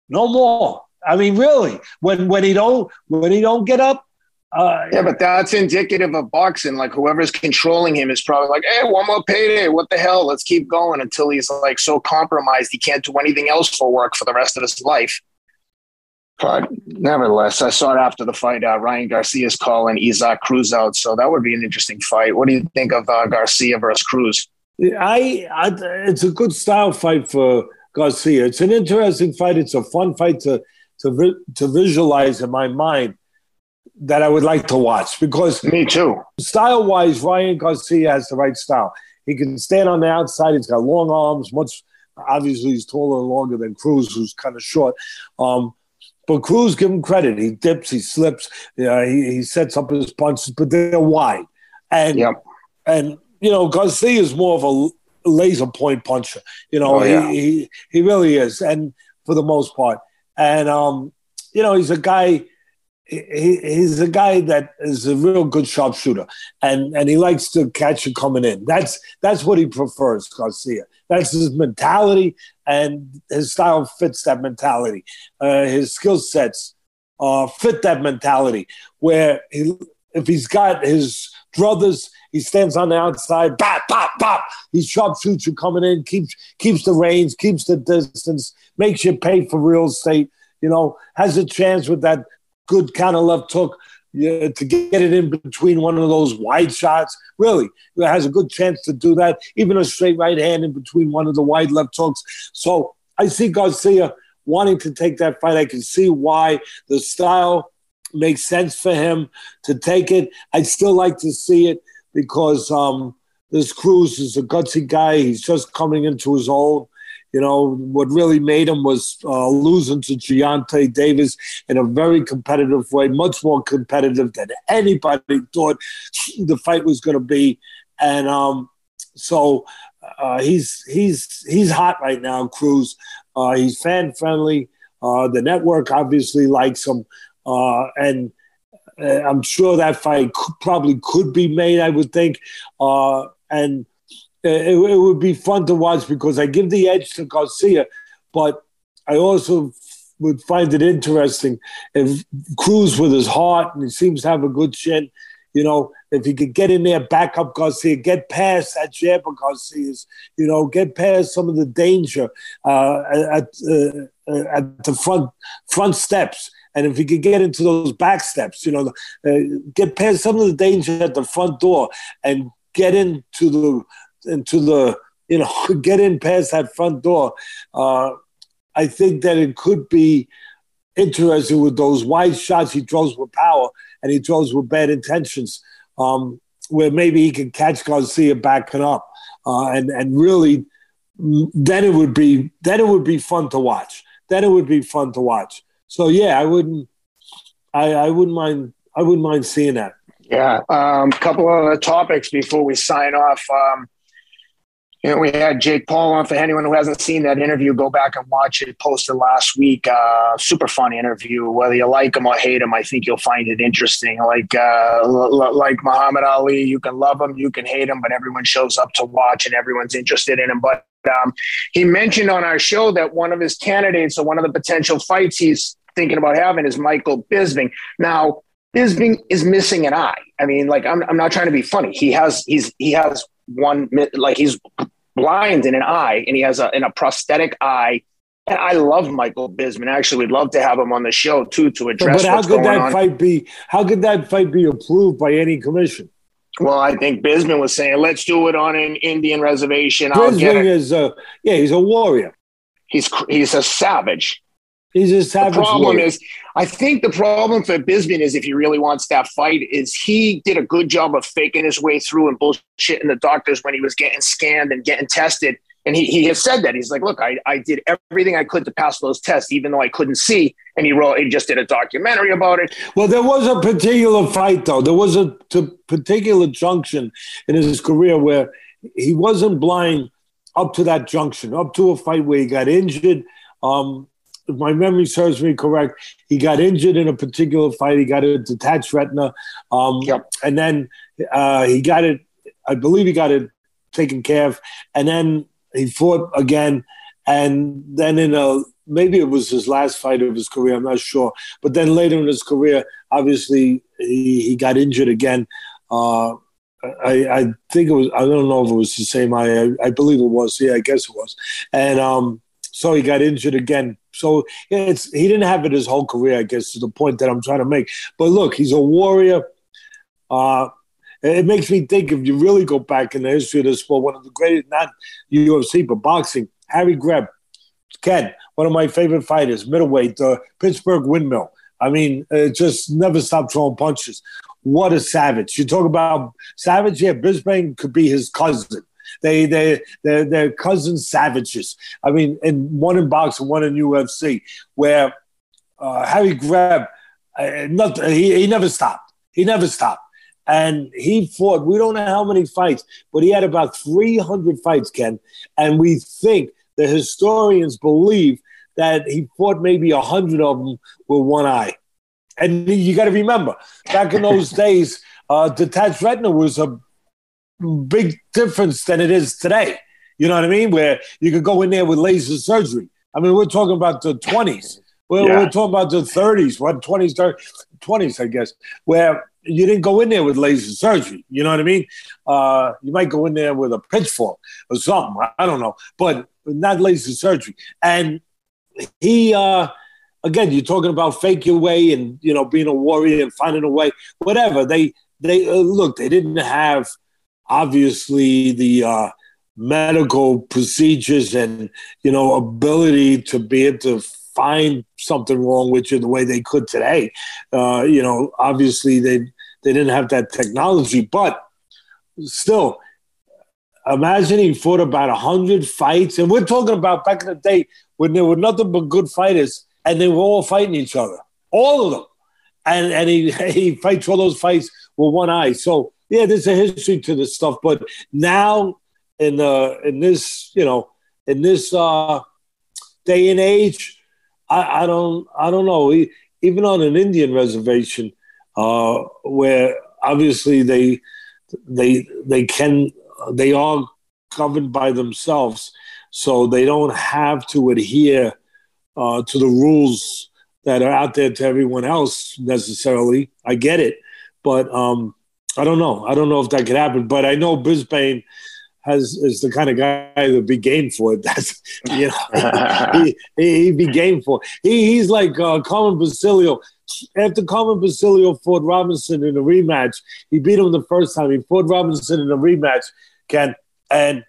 no more"? I mean, really, when when he don't when he don't get up. Uh, yeah, but that's indicative of boxing. Like whoever's controlling him is probably like, "Hey, one more payday. What the hell? Let's keep going until he's like so compromised he can't do anything else for work for the rest of his life." But nevertheless, I saw it after the fight. Uh, Ryan Garcia's calling Isaac Cruz out, so that would be an interesting fight. What do you think of uh, Garcia versus Cruz? I, I, it's a good style fight for Garcia. It's an interesting fight. It's a fun fight to to to visualize in my mind that I would like to watch because me too. Style wise, Ryan Garcia has the right style. He can stand on the outside. He's got long arms. Much obviously he's taller and longer than Cruz, who's kind of short. Um, but Cruz, give him credit. He dips, he slips, uh, he, he sets up his punches, but they're wide. And yep. and you know, Garcia is more of a laser point puncher. You know, oh, yeah. he, he he really is, and for the most part. And um, you know, he's a guy. He, he's a guy that is a real good sharpshooter, and and he likes to catch you coming in. That's that's what he prefers, Garcia. That's his mentality, and his style fits that mentality. Uh, his skill sets uh, fit that mentality. Where he, if he's got his druthers, he stands on the outside, bop, bop, bop. He sharpshoots you coming in, keeps keeps the range, keeps the distance, makes you pay for real estate. You know, has a chance with that good kind of left hook yeah, to get it in between one of those wide shots. Really, has a good chance to do that. Even a straight right hand in between one of the wide left hooks. So I see Garcia wanting to take that fight. I can see why the style makes sense for him to take it. I'd still like to see it because um, this Cruz is a gutsy guy. He's just coming into his own. You know, what really made him was uh, losing to Gervonta Davis in a very competitive way, much more competitive than anybody thought the fight was going to be. And um, so uh, he's he's he's hot right now, Cruz. Uh, he's fan friendly. Uh, the network obviously likes him, uh, and uh, I'm sure that fight probably could be made. I would think, and it, it would be fun to watch because I give the edge to Garcia, but I also would find it interesting if Cruz with his heart and he seems to have a good chin. You know, if he could get in there, back up Garcia, get past that jab of Garcia's, you know, get past some of the danger uh, at uh, at the front front steps. And if he could get into those back steps, you know, uh, get past some of the danger at the front door and get into the into the you know get in past that front door. Uh, I think that it could be interesting with those wide shots he throws with power and he throws with bad intentions, um, where maybe he can catch Garcia backing up, uh, and and really, then it would be then it would be fun to watch. Then it would be fun to watch. So yeah, I wouldn't, I, I wouldn't mind, I wouldn't mind seeing that. Yeah, a um, couple of other topics before we sign off. Um, you know, we had Jake Paul on. For anyone who hasn't seen that interview, go back and watch it. Posted last week. Uh, super fun interview. Whether you like him or hate him, I think you'll find it interesting. Like uh, l- like Muhammad Ali, you can love him, you can hate him, but everyone shows up to watch and everyone's interested in him. But um, he mentioned on our show that one of his candidates or one of the potential fights he's thinking about having is Michael Bisping. Now, Bisping is missing an eye. I mean, like I'm, I'm not trying to be funny. He has he's he has one like he's blind in an eye and he has a in a prosthetic eye. And I love Michael Bisping. Actually, we'd love to have him on the show too to address. But how could that on. fight be? How could that fight be approved by any commission? Well, I think Bisping was saying, "Let's do it on an Indian reservation." Bisping is a yeah, he's a warrior. He's he's a savage. He's savage. The problem is, I think the problem for Bisping is if he really wants that fight, is he did a good job of faking his way through and bullshitting the doctors when he was getting scanned and getting tested. And he, he has said that. He's like, look, I, I did everything I could to pass those tests, even though I couldn't see. And he wrote, he just did a documentary about it. Well, there was a particular fight, though. There was a particular junction in his career where he wasn't blind up to that junction, up to a fight where he got injured. Um, if my memory serves me correct, he got injured in a particular fight. He got a detached retina, um, yep. and then uh, he got it. I believe he got it taken care of, and then he fought again, and then in a maybe it was his last fight of his career. I'm not sure, but then later in his career, obviously he, he got injured again. Uh, I, I think it was. I don't know if it was the same eye. I, I believe it was. Yeah, I guess it was. And um, so he got injured again. So it's he didn't have it his whole career, I guess, to the point that I'm trying to make. But look, he's a warrior. Uh, it makes me think if you really go back in the history of the sport, one of the greatest, not UFC, but boxing, Harry Greb, Ken, one of my favorite fighters, middleweight, the Pittsburgh Windmill. I mean, it just never stopped throwing punches. What a savage! You talk about savage, yeah. Bisping could be his cousin. They they they're, they're cousin savages. I mean, in one in boxing, one in UFC, where uh, Harry Greb, uh, not, he, he never stopped. He never stopped. And he fought, we don't know how many fights, but he had about 300 fights, Ken. And we think the historians believe that he fought maybe 100 of them with one eye. And you got to remember, back in those days, uh, detached retina was a big difference than it is today. You know what I mean? Where you could go in there with laser surgery. I mean, we're talking about the 20s. We're, yeah. we're talking about the 30s, what 20s, 30s, 20s, I guess, where you didn't go in there with laser surgery. You know what I mean? Uh, you might go in there with a pitchfork or something. I don't know, but not laser surgery. And he, uh, again, you're talking about fake your way and you know being a warrior and finding a way. Whatever they they uh, look, they didn't have obviously the uh, medical procedures and you know ability to be able to find something wrong with you the way they could today. Uh, you know, obviously they they didn't have that technology, but still, imagine he fought about hundred fights, and we're talking about back in the day when there were nothing but good fighters, and they were all fighting each other, all of them, and and he he fights all those fights with one eye. So yeah, there's a history to this stuff, but now in uh in this you know in this uh day and age, I, I don't I don't know. Even on an Indian reservation, uh, where obviously they they they can they are governed by themselves, so they don't have to adhere uh, to the rules that are out there to everyone else necessarily. I get it, but um, I don't know. I don't know if that could happen. But I know Bisping has is the kind of guy that be game for it. That's you know he, he, would be game for. It. He he's like uh, Carmen Basilio. After Carmen Basilio fought Robinson in a rematch, he beat him the first time. He fought Robinson in a rematch, Ken, and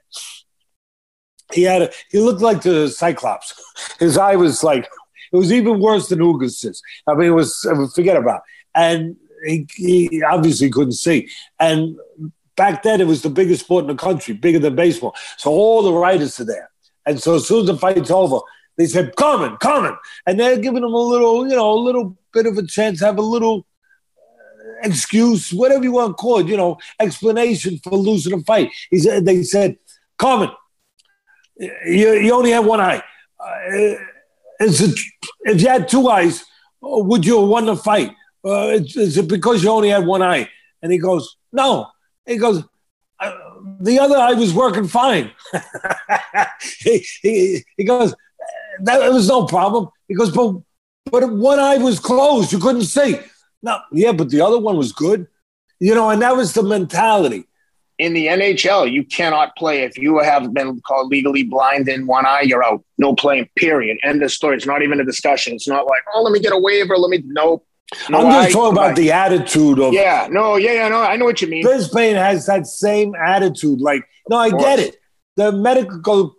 he had a he looked like the Cyclops. His eye was like it was even worse than Ugas's. I mean, it was forget about. It. And he, he obviously couldn't see. And back then, it was the biggest sport in the country, bigger than baseball. So all the writers are there. And so as soon as the fight's over, they said, "Carmen, Carmen," and they're giving him a little, you know, a little bit of a chance, have a little uh, excuse, whatever you want to call it, you know, explanation for losing a fight. He said, they said, Carmen, you, you only have one eye. Uh, if you had two eyes, would you have won the fight? Uh, is, it because you only had one eye? And he goes, no. He goes, uh, the other eye was working fine. he, he, he goes, that was no problem. He goes, but, but one eye was closed. You couldn't see. No, yeah, but the other one was good. You know, and that was the mentality in the NHL, you cannot play if you have been called legally blind in one eye. You're out. No playing. Period. End of story. It's not even a discussion. It's not like, oh, let me get a waiver. Let me no. No I'm just eye, talking about the attitude of. Yeah. No. Yeah. Yeah. No. I know what you mean. Bisping has that same attitude. Like, no, I get it. The medical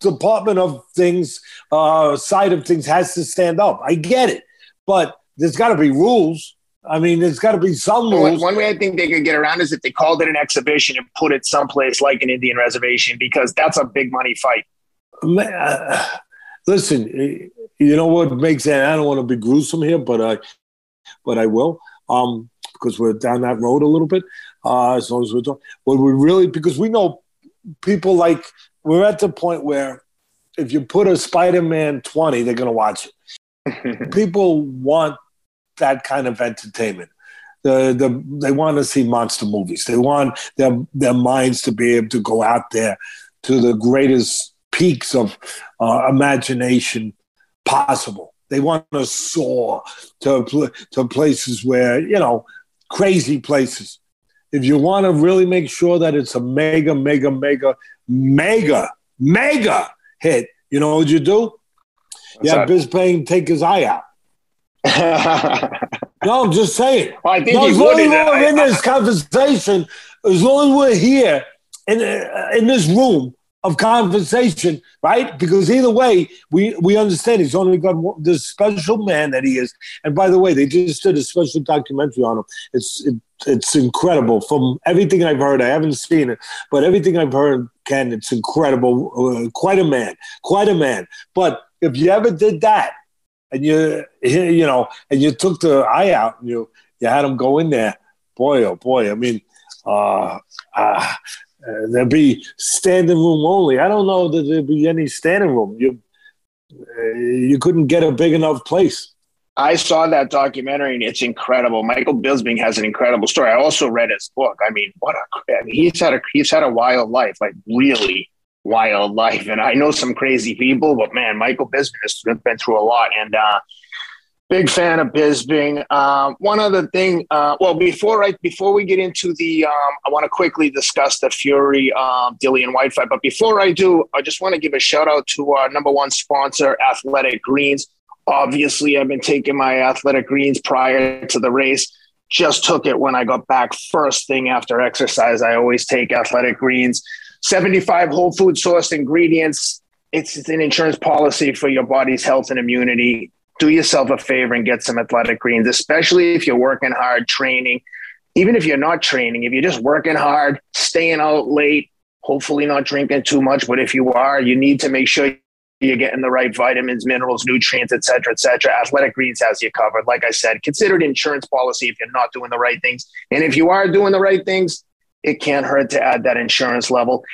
department of things, uh, side of things, has to stand up. I get it, but there's got to be rules. I mean, there's got to be some rules. One way I think they could get around is if they called it an exhibition and put it someplace like an Indian reservation, because that's a big money fight. Uh, listen, you know what makes that? I don't want to be gruesome here, but I, but I will, um, because we're down that road a little bit. Uh, as long as we're talking, well, we really because we know people like we're at the point where if you put a Spider-Man twenty, they're going to watch it. people want that kind of entertainment. The, the, they want to see monster movies. They want their, their minds to be able to go out there to the greatest peaks of uh, imagination possible. They want to soar to, to places where, you know, crazy places. If you want to really make sure that it's a mega, mega, mega, mega, mega hit, you know what you do? What's yeah, Bisping take his eye out. no, I'm just saying. Well, I think no, as long as we're in this conversation, as long as we're here in, uh, in this room of conversation, right? Because either way, we, we understand he's only got this special man that he is. And by the way, they just did a special documentary on him. It's it, it's incredible from everything I've heard. I haven't seen it, but everything I've heard, Ken, it's incredible. Uh, quite a man, quite a man. But if you ever did that, and you you know and you took the eye out and you you had him go in there boy oh boy i mean uh, uh there'd be standing room only i don't know that there'd be any standing room you uh, you couldn't get a big enough place I saw that documentary and it's incredible. Michael Bisping has an incredible story. I also read his book. I mean, what a I mean, he's had a he's had a wild life, like really wild life. And I know some crazy people, but man, Michael Bisping has been through a lot. And uh, big fan of Bisping. Um, one other thing, uh, well, before I before we get into the, um, I want to quickly discuss the Fury um, Dillian Whyte fight. But before I do, I just want to give a shout out to our number one sponsor, Athletic Greens. Obviously, I've been taking my Athletic Greens prior to the race. Just took it when I got back first thing after exercise. I always take Athletic Greens. 75 whole food sourced ingredients. It's an insurance policy for your body's health and immunity. Do yourself a favor and get some athletic greens, especially if you're working hard, training. Even if you're not training, if you're just working hard, staying out late, hopefully not drinking too much, but if you are, you need to make sure you're getting the right vitamins, minerals, nutrients, et cetera, et cetera. Athletic Greens has you covered. Like I said, consider it insurance policy if you're not doing the right things. And if you are doing the right things, it can't hurt to add that insurance level.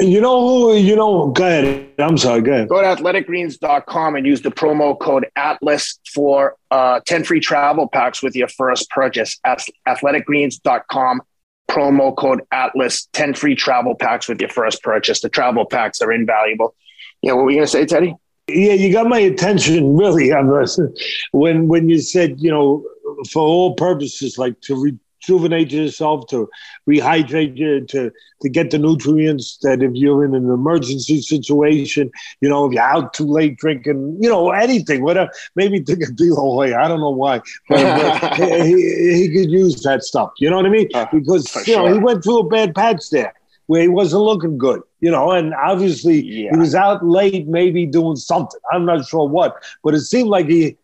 You know who, you know, go ahead. I'm sorry, go ahead. Go to athleticgreens.com and use the promo code ATLAS for uh, 10 free travel packs with your first purchase. At athleticgreens.com, promo code Atlas, 10 free travel packs with your first purchase. The travel packs are invaluable. Yeah, what were you going to say, Teddy? Yeah, you got my attention really when when you said you know for all purposes like to re- rejuvenate yourself, to rehydrate you, to to get the nutrients that if you're in an emergency situation, you know, if you're out too late drinking, you know, anything, whatever. Maybe take a deal away. I don't know why, but, he, he, could use that stuff. You know what I mean? Uh, because you know he went through a bad patch there where he wasn't looking good, you know, and obviously yeah. he was out late, maybe doing something. I'm not sure what, but it seemed like he.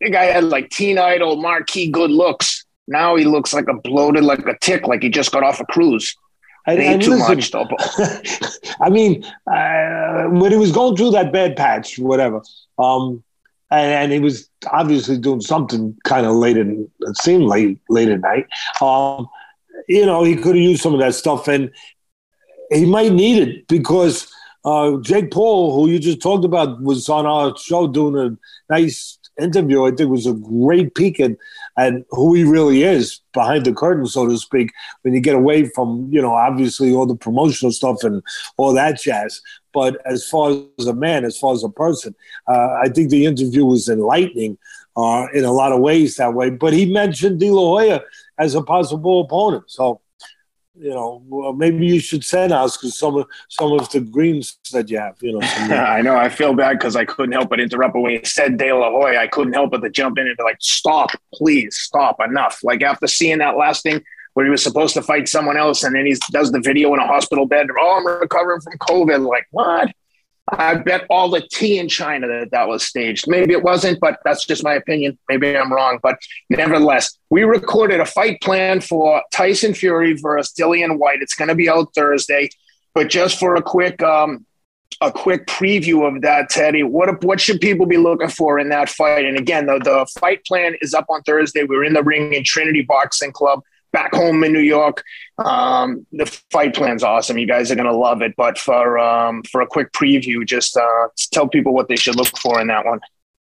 The guy had like teen idol, marquee good looks now he looks like a bloated, like a tick, like he just got off a cruise. I ate too listen, much, though. I mean, uh, when he was going through that bad patch, whatever, um, and, and, he was obviously doing something kind of late in it seemed late late at night. Um, you know, he could have used some of that stuff, and he might need it because uh, Jake Paul, who you just talked about, was on our show doing a nice interview. I think was a great peek at and who he really is behind the curtain, so to speak, when you get away from, you know, obviously all the promotional stuff and all that jazz. But as far as a man, as far as a person, uh, I think the interview was enlightening uh, in a lot of ways that way. But he mentioned De La Hoya as a possible opponent. So you know, well, maybe you should send us because some of some of the greens that you have, you know. I know. I feel bad because I couldn't help but interrupt. But when you said De La Hoya, I couldn't help but to jump in and be like, "Stop, please, stop, enough!" Like after seeing that last thing where he was supposed to fight someone else, and then he does the video in a hospital bed. Oh, I'm recovering from COVID. Like what? I bet all the tea in China that that was staged. Maybe it wasn't, but that's just my opinion. Maybe I'm wrong. But nevertheless, we recorded a fight plan for Tyson Fury versus Dillian Whyte. It's going to be out Thursday. But just for a quick um, a quick preview of that, Teddy, what what should people be looking for in that fight? And again, the, the fight plan is up on Thursday. We are in the ring in Trinity Boxing Club back home in New York. Um, the fight plan's awesome. You guys are gonna love it. But for um, for a quick preview, just uh, tell people what they should look for in that one.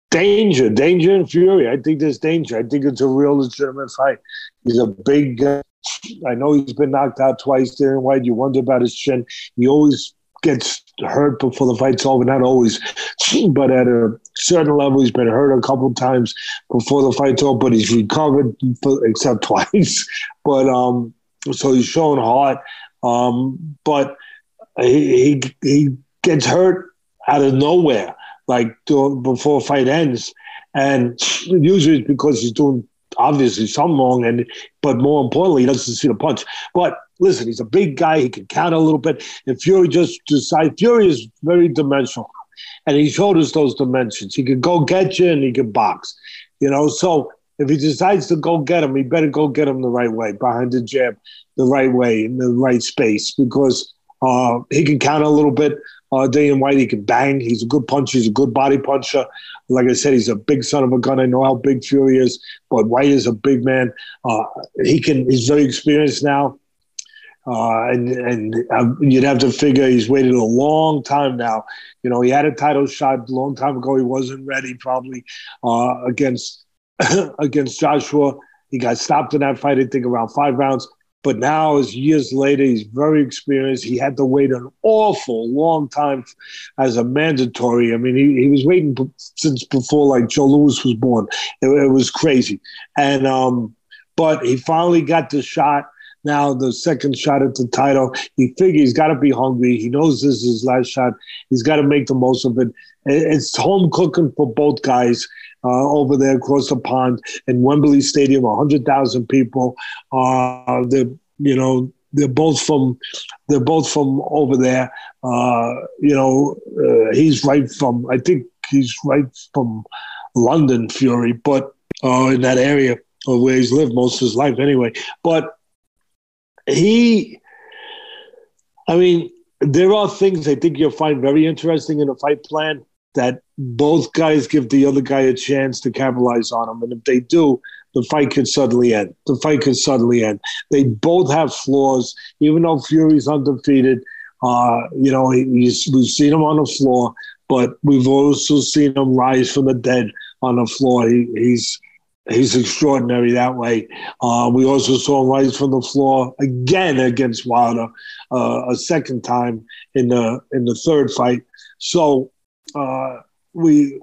Danger, danger, and fury. I think there's danger. I think it's a real legitimate fight. He's a big. Uh, I know he's been knocked out twice there in Whyte. You wonder about his chin. He always gets hurt before the fight's over. Not always, but at a certain level, he's been hurt a couple times before the fight's over. But he's recovered, for, except twice. But um, so he's showing heart. Um, but he, he he gets hurt out of nowhere, like before fight ends, and usually it's because he's doing obviously something wrong, and but more importantly, he doesn't see the punch. But listen, he's a big guy. He can count a little bit. And Fury just decided, Fury is very dimensional. And he showed us those dimensions. He could go get you and he could box. You know, so if he decides to go get him, he better go get him the right way, behind the jab, the right way, in the right space, because uh, he can count a little bit. Uh, Dillian Whyte, he can bang. He's a good puncher. He's a good body puncher. Like I said, he's a big son of a gun. I know how big Fury is, but Whyte is a big man. Uh, he can. He's very experienced now. Uh, and and uh, you'd have to figure he's waited a long time now. You know, he had a title shot a long time ago. He wasn't ready, probably uh, against against Joshua. He got stopped in that fight, I think, around five rounds. But now, as years later, he's very experienced. He had to wait an awful long time as a mandatory. I mean, he, he was waiting since before like Joe Louis was born. It, it was crazy, and um, but he finally got the shot now the second shot at the title. He figures he's got to be hungry. He knows this is his last shot. He's got to make the most of it. It's home cooking for both guys uh, over there across the pond in Wembley Stadium, 100,000 people. Uh, they're, you know, they're both from they're both from over there. Uh, you know, uh, he's right from I think he's right from London, Fury, but uh, in that area of where he's lived most of his life anyway. But he, I mean, there are things I think you'll find very interesting in a fight plan that both guys give the other guy a chance to capitalize on them. And if they do, the fight could suddenly end. The fight could suddenly end. They both have flaws, even though Fury's undefeated. Uh, you know, he's, we've seen him on the floor, but we've also seen him rise from the dead on the floor. He, he's he's extraordinary that way. Uh, we also saw him rise from the floor again against Wilder, uh, a second time in the in the third fight. So uh, we,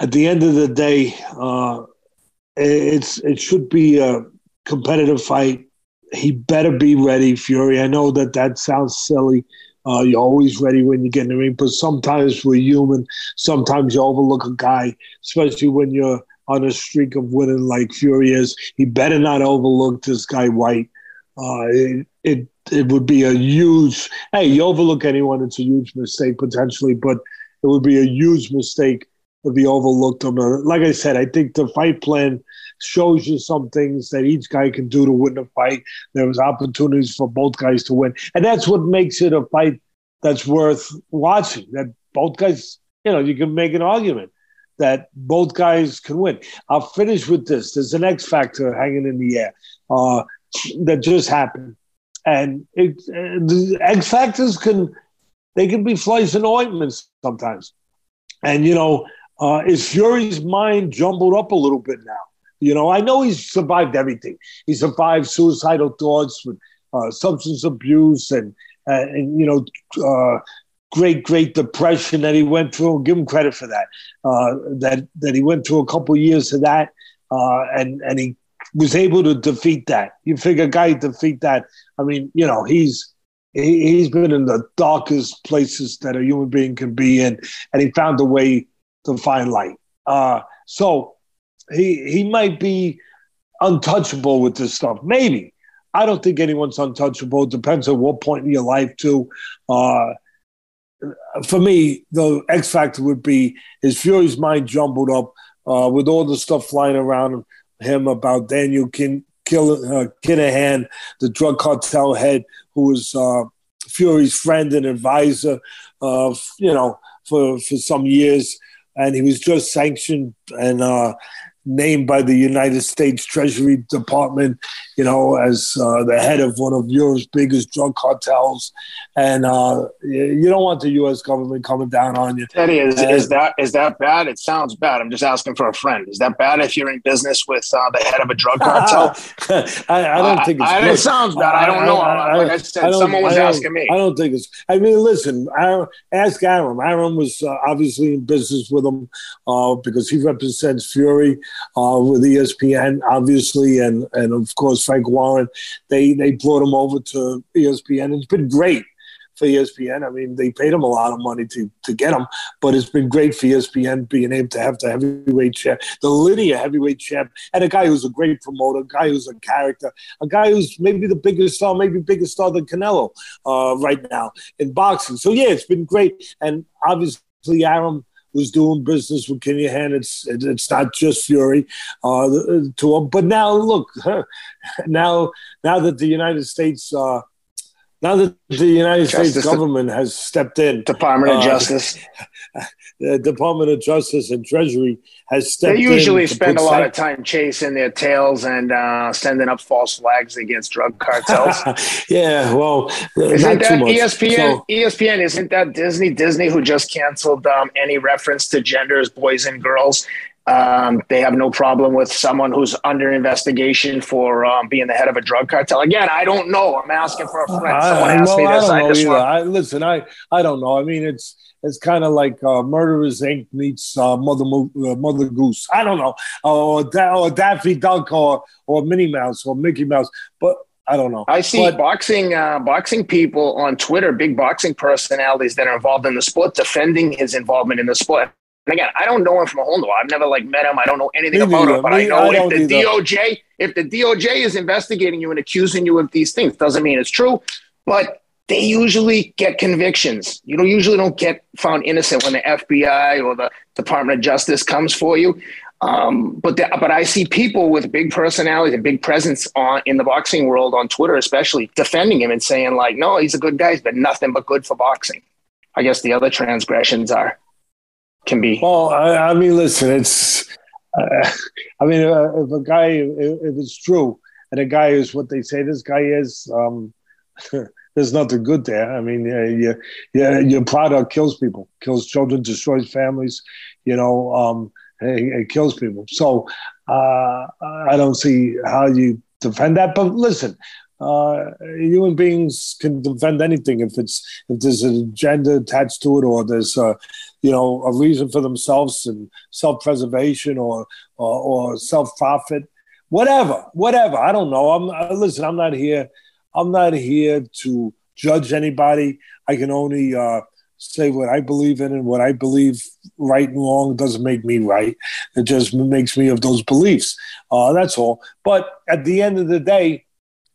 at the end of the day, uh, it's it should be a competitive fight. He better be ready, Fury. I know that that sounds silly. Uh, you're always ready when you get in the ring, but sometimes we're human. Sometimes you overlook a guy, especially when you're on a streak of winning like Fury is. He better not overlook this guy Whyte. Uh, it, it it would be a huge. Hey, you overlook anyone, it's a huge mistake potentially, but it would be a huge mistake if he overlooked him. Like I said, I think the fight plan shows you some things that each guy can do to win the fight. There was opportunities for both guys to win, and that's what makes it a fight that's worth watching. That both guys, you know, you can make an argument that both guys can win. I'll finish with this. There's an X factor hanging in the air uh, that just happened, and it, uh, the X factors can they can be flies and ointments sometimes. And you know, uh, is Fury's mind jumbled up a little bit now? You know, I know he's survived everything. He survived suicidal thoughts with uh, substance abuse and, uh, and you know, uh, great, great depression that he went through. Give him credit for that. Uh, that that he went through a couple years of that, uh, and and he was able to defeat that. You figure a guy defeat that. I mean, you know, he's he, he's been in the darkest places that a human being can be in, and he found a way to find light. Uh, so he he might be untouchable with this stuff. Maybe. I don't think anyone's untouchable. Depends on what point in your life, too. Uh, for me, the X factor would be his Fury's mind jumbled up uh, with all the stuff flying around him about Daniel Kin- Kill- uh, Kinahan, the drug cartel head, who was uh, Fury's friend and advisor, uh, you know, for for some years, and he was just sanctioned and uh, named by the United States Treasury Department, you know, as uh, the head of one of Europe's biggest drug cartels. And uh, you don't want the U.S. government coming down on you. Teddy, is, and, is that is that bad? It sounds bad. I'm just asking for a friend. Is that bad if you're in business with uh, the head of a drug cartel? I, I, don't think it's. it sounds bad. I don't know. like I said, someone was asking me. I don't think it's. I mean, listen. ask Arum. Arum was uh, obviously in business with him uh, because he represents Fury uh, with ESPN, obviously, and and of course Frank Warren. They they brought him over to ESPN. It's been great for ESPN. I mean, they paid him a lot of money to to get him, but it's been great for ESPN being able to have the heavyweight champ, the linear heavyweight champ, and a guy who's a great promoter, a guy who's a character, a guy who's maybe the biggest star, maybe bigger star than Canelo uh, right now in boxing. So yeah, it's been great, and obviously Arum was doing business with Kinahan. It's it's not just Fury uh, to him. But now look, now now that the United States. Uh, now that the United Justice States government has stepped in, Department of uh, Justice, the Department of Justice and Treasury has stepped. In. They usually spend a lot of time chasing their tails and uh, sending up false flags against drug cartels. yeah, well, isn't that ESPN? So, ESPN isn't that Disney? Disney who just canceled um, any reference to genders, boys and girls. Um, they have no problem with someone who's under investigation for um, being the head of a drug cartel. Again, I don't know. I'm asking for a friend. Someone I, asked well, me this. I don't know either. I, listen, I, I don't know. I mean, it's it's kind of like uh, Murderers Inc. meets uh, Mother uh, Mother Goose. I don't know, or, or Daffy Duck, or or Minnie Mouse, or Mickey Mouse. But I don't know. I see but, boxing uh, boxing people on Twitter, big boxing personalities that are involved in the sport, defending his involvement in the sport. And again, I don't know him from a hole in the wall. I've never like met him. I don't know anything about him, but me, I know I if the either. DOJ, if the DOJ is investigating you and accusing you of these things, doesn't mean it's true. But they usually get convictions. You don't usually don't get found innocent when the FBI or the Department of Justice comes for you. Um, but the, but I see people with big personalities and big presence on in the boxing world on Twitter, especially defending him and saying like, no, he's a good guy. He's been nothing but good for boxing. I guess the other transgressions are can be. Well, I, I mean, listen, it's. Uh, I mean, uh, if a guy, if, if, it's true, and a guy is what they say this guy is, um, there's nothing good there. I mean, yeah, yeah, yeah, your product kills people, kills children, destroys families. You know, um, It, it kills people. So uh, I don't see how you defend that. But listen, uh, human beings can defend anything if it's if there's an agenda attached to it or there's a, you know a reason for themselves and self-preservation or or, or self-profit whatever whatever. I don't know. I'm listen i'm not here i'm not here to judge anybody. I can only uh, say what i believe in and what i believe right and wrong doesn't make me right. It just makes me of those beliefs. Uh, that's all. But at the end of the day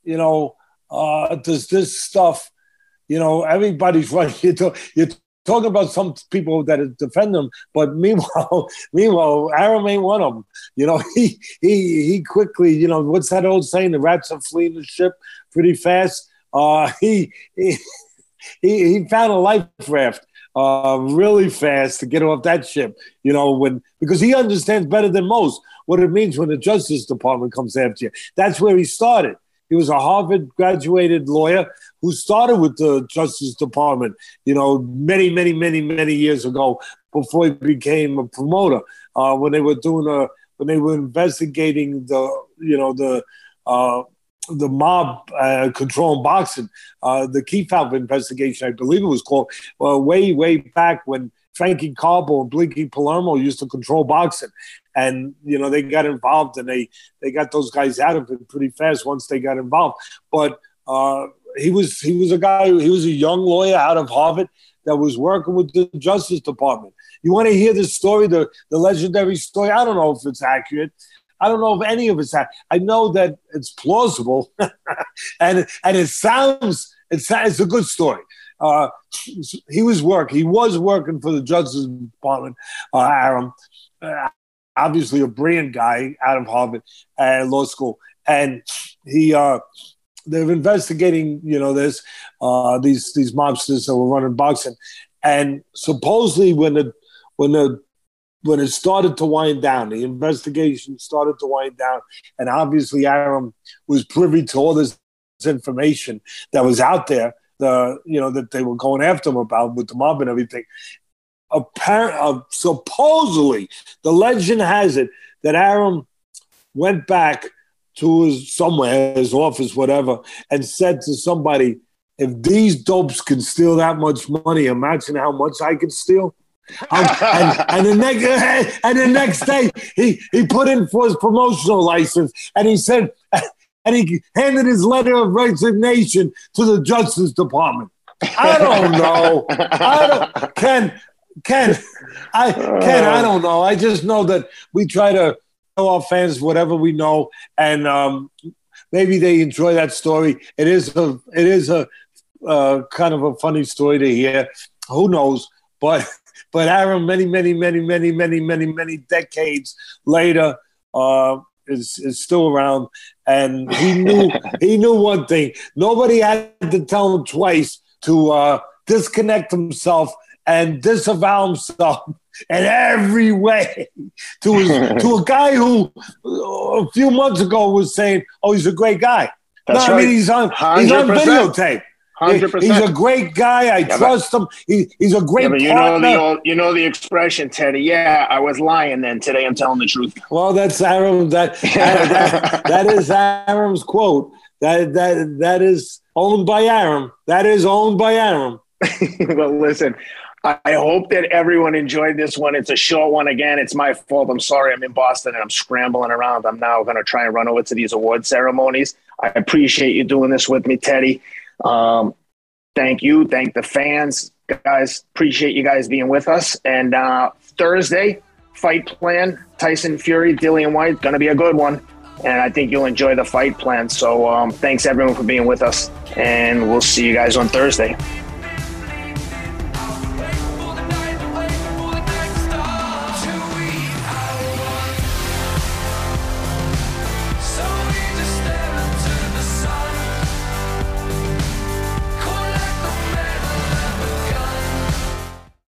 you know, uh, does this stuff, you know, everybody's talk, you're talking about some people that defend them, but meanwhile, meanwhile, Arum ain't one of them. You know, he he he quickly, you know, what's that old saying? The rats are fleeing the ship pretty fast. Uh, he, he he he found a life raft uh, really fast to get off that ship. You know, when because he understands better than most what it means when the Justice Department comes after you. That's where he started. He was a Harvard graduated lawyer who started with the Justice Department, you know, many, many, many, many years ago before he became a promoter. Uh, when they were doing a, when they were investigating the, you know, the, uh, the mob uh, controlling boxing, uh, the Valve investigation, I believe it was called, uh, way, way back when Frankie Carbo and Blinky Palermo used to control boxing and you know they got involved and they they got those guys out of it pretty fast once they got involved. But uh, he was he was a guy he was a young lawyer out of Harvard that was working with the Justice Department. You want to hear the story, the the legendary story? I don't know if it's accurate. I don't know if any of it's. I know that it's plausible, and and it sounds it's it's a good story. Uh, he was work. He was working for the Justice Department, uh, Arum. Obviously a brilliant guy out of Harvard uh, Law School, and he uh, they're investigating, you know, this uh, these these mobsters that were running boxing, and supposedly when the when the when it started to wind down, the investigation started to wind down, and obviously Arum was privy to all this information that was out there. The you know that they were going after him about with the mob and everything, apparent, uh, supposedly, the legend has it that Arum went back to his somewhere, his office, whatever, and said to somebody, "If these dopes can steal that much money, imagine how much I could steal." And, and, the next and the next day, he he put in for his promotional license, and he said, and he handed his letter of resignation to the Justice Department. I don't know. I don't, Ken. Ken, I Ken, I don't know. I just know that we try to tell our fans whatever we know, and um, maybe they enjoy that story. It is a it is a uh, kind of a funny story to hear. Who knows? But but Arum, many many many many many many many decades later, uh, is is still around, and he knew he knew one thing. Nobody had to tell him twice to uh, disconnect himself and disavow himself in every way to his, to a guy who a few months ago was saying, "Oh, he's a great guy." That's no, right. I mean he's on 100%. he's on videotape. 100%. He's a great guy. I yeah, trust but, him. He, he's a great yeah, you partner. Know the, you know the expression, Teddy. Yeah, I was lying then. Today I'm telling the truth. Well, that's Arum. That, that, that is Arum's quote. That that that is owned by Arum. That is owned by Arum. well, listen, I hope that everyone enjoyed this one. It's a short one again. It's my fault. I'm sorry. I'm in Boston and I'm scrambling around. I'm now going to try and run over to these award ceremonies. I appreciate you doing this with me, Teddy. Um, thank you. Thank the fans, guys. Appreciate you guys being with us. And uh, Thursday, fight plan Tyson Fury, Dillian Whyte, going to be a good one. And I think you'll enjoy the fight plan. So um, thanks everyone for being with us. And we'll see you guys on Thursday.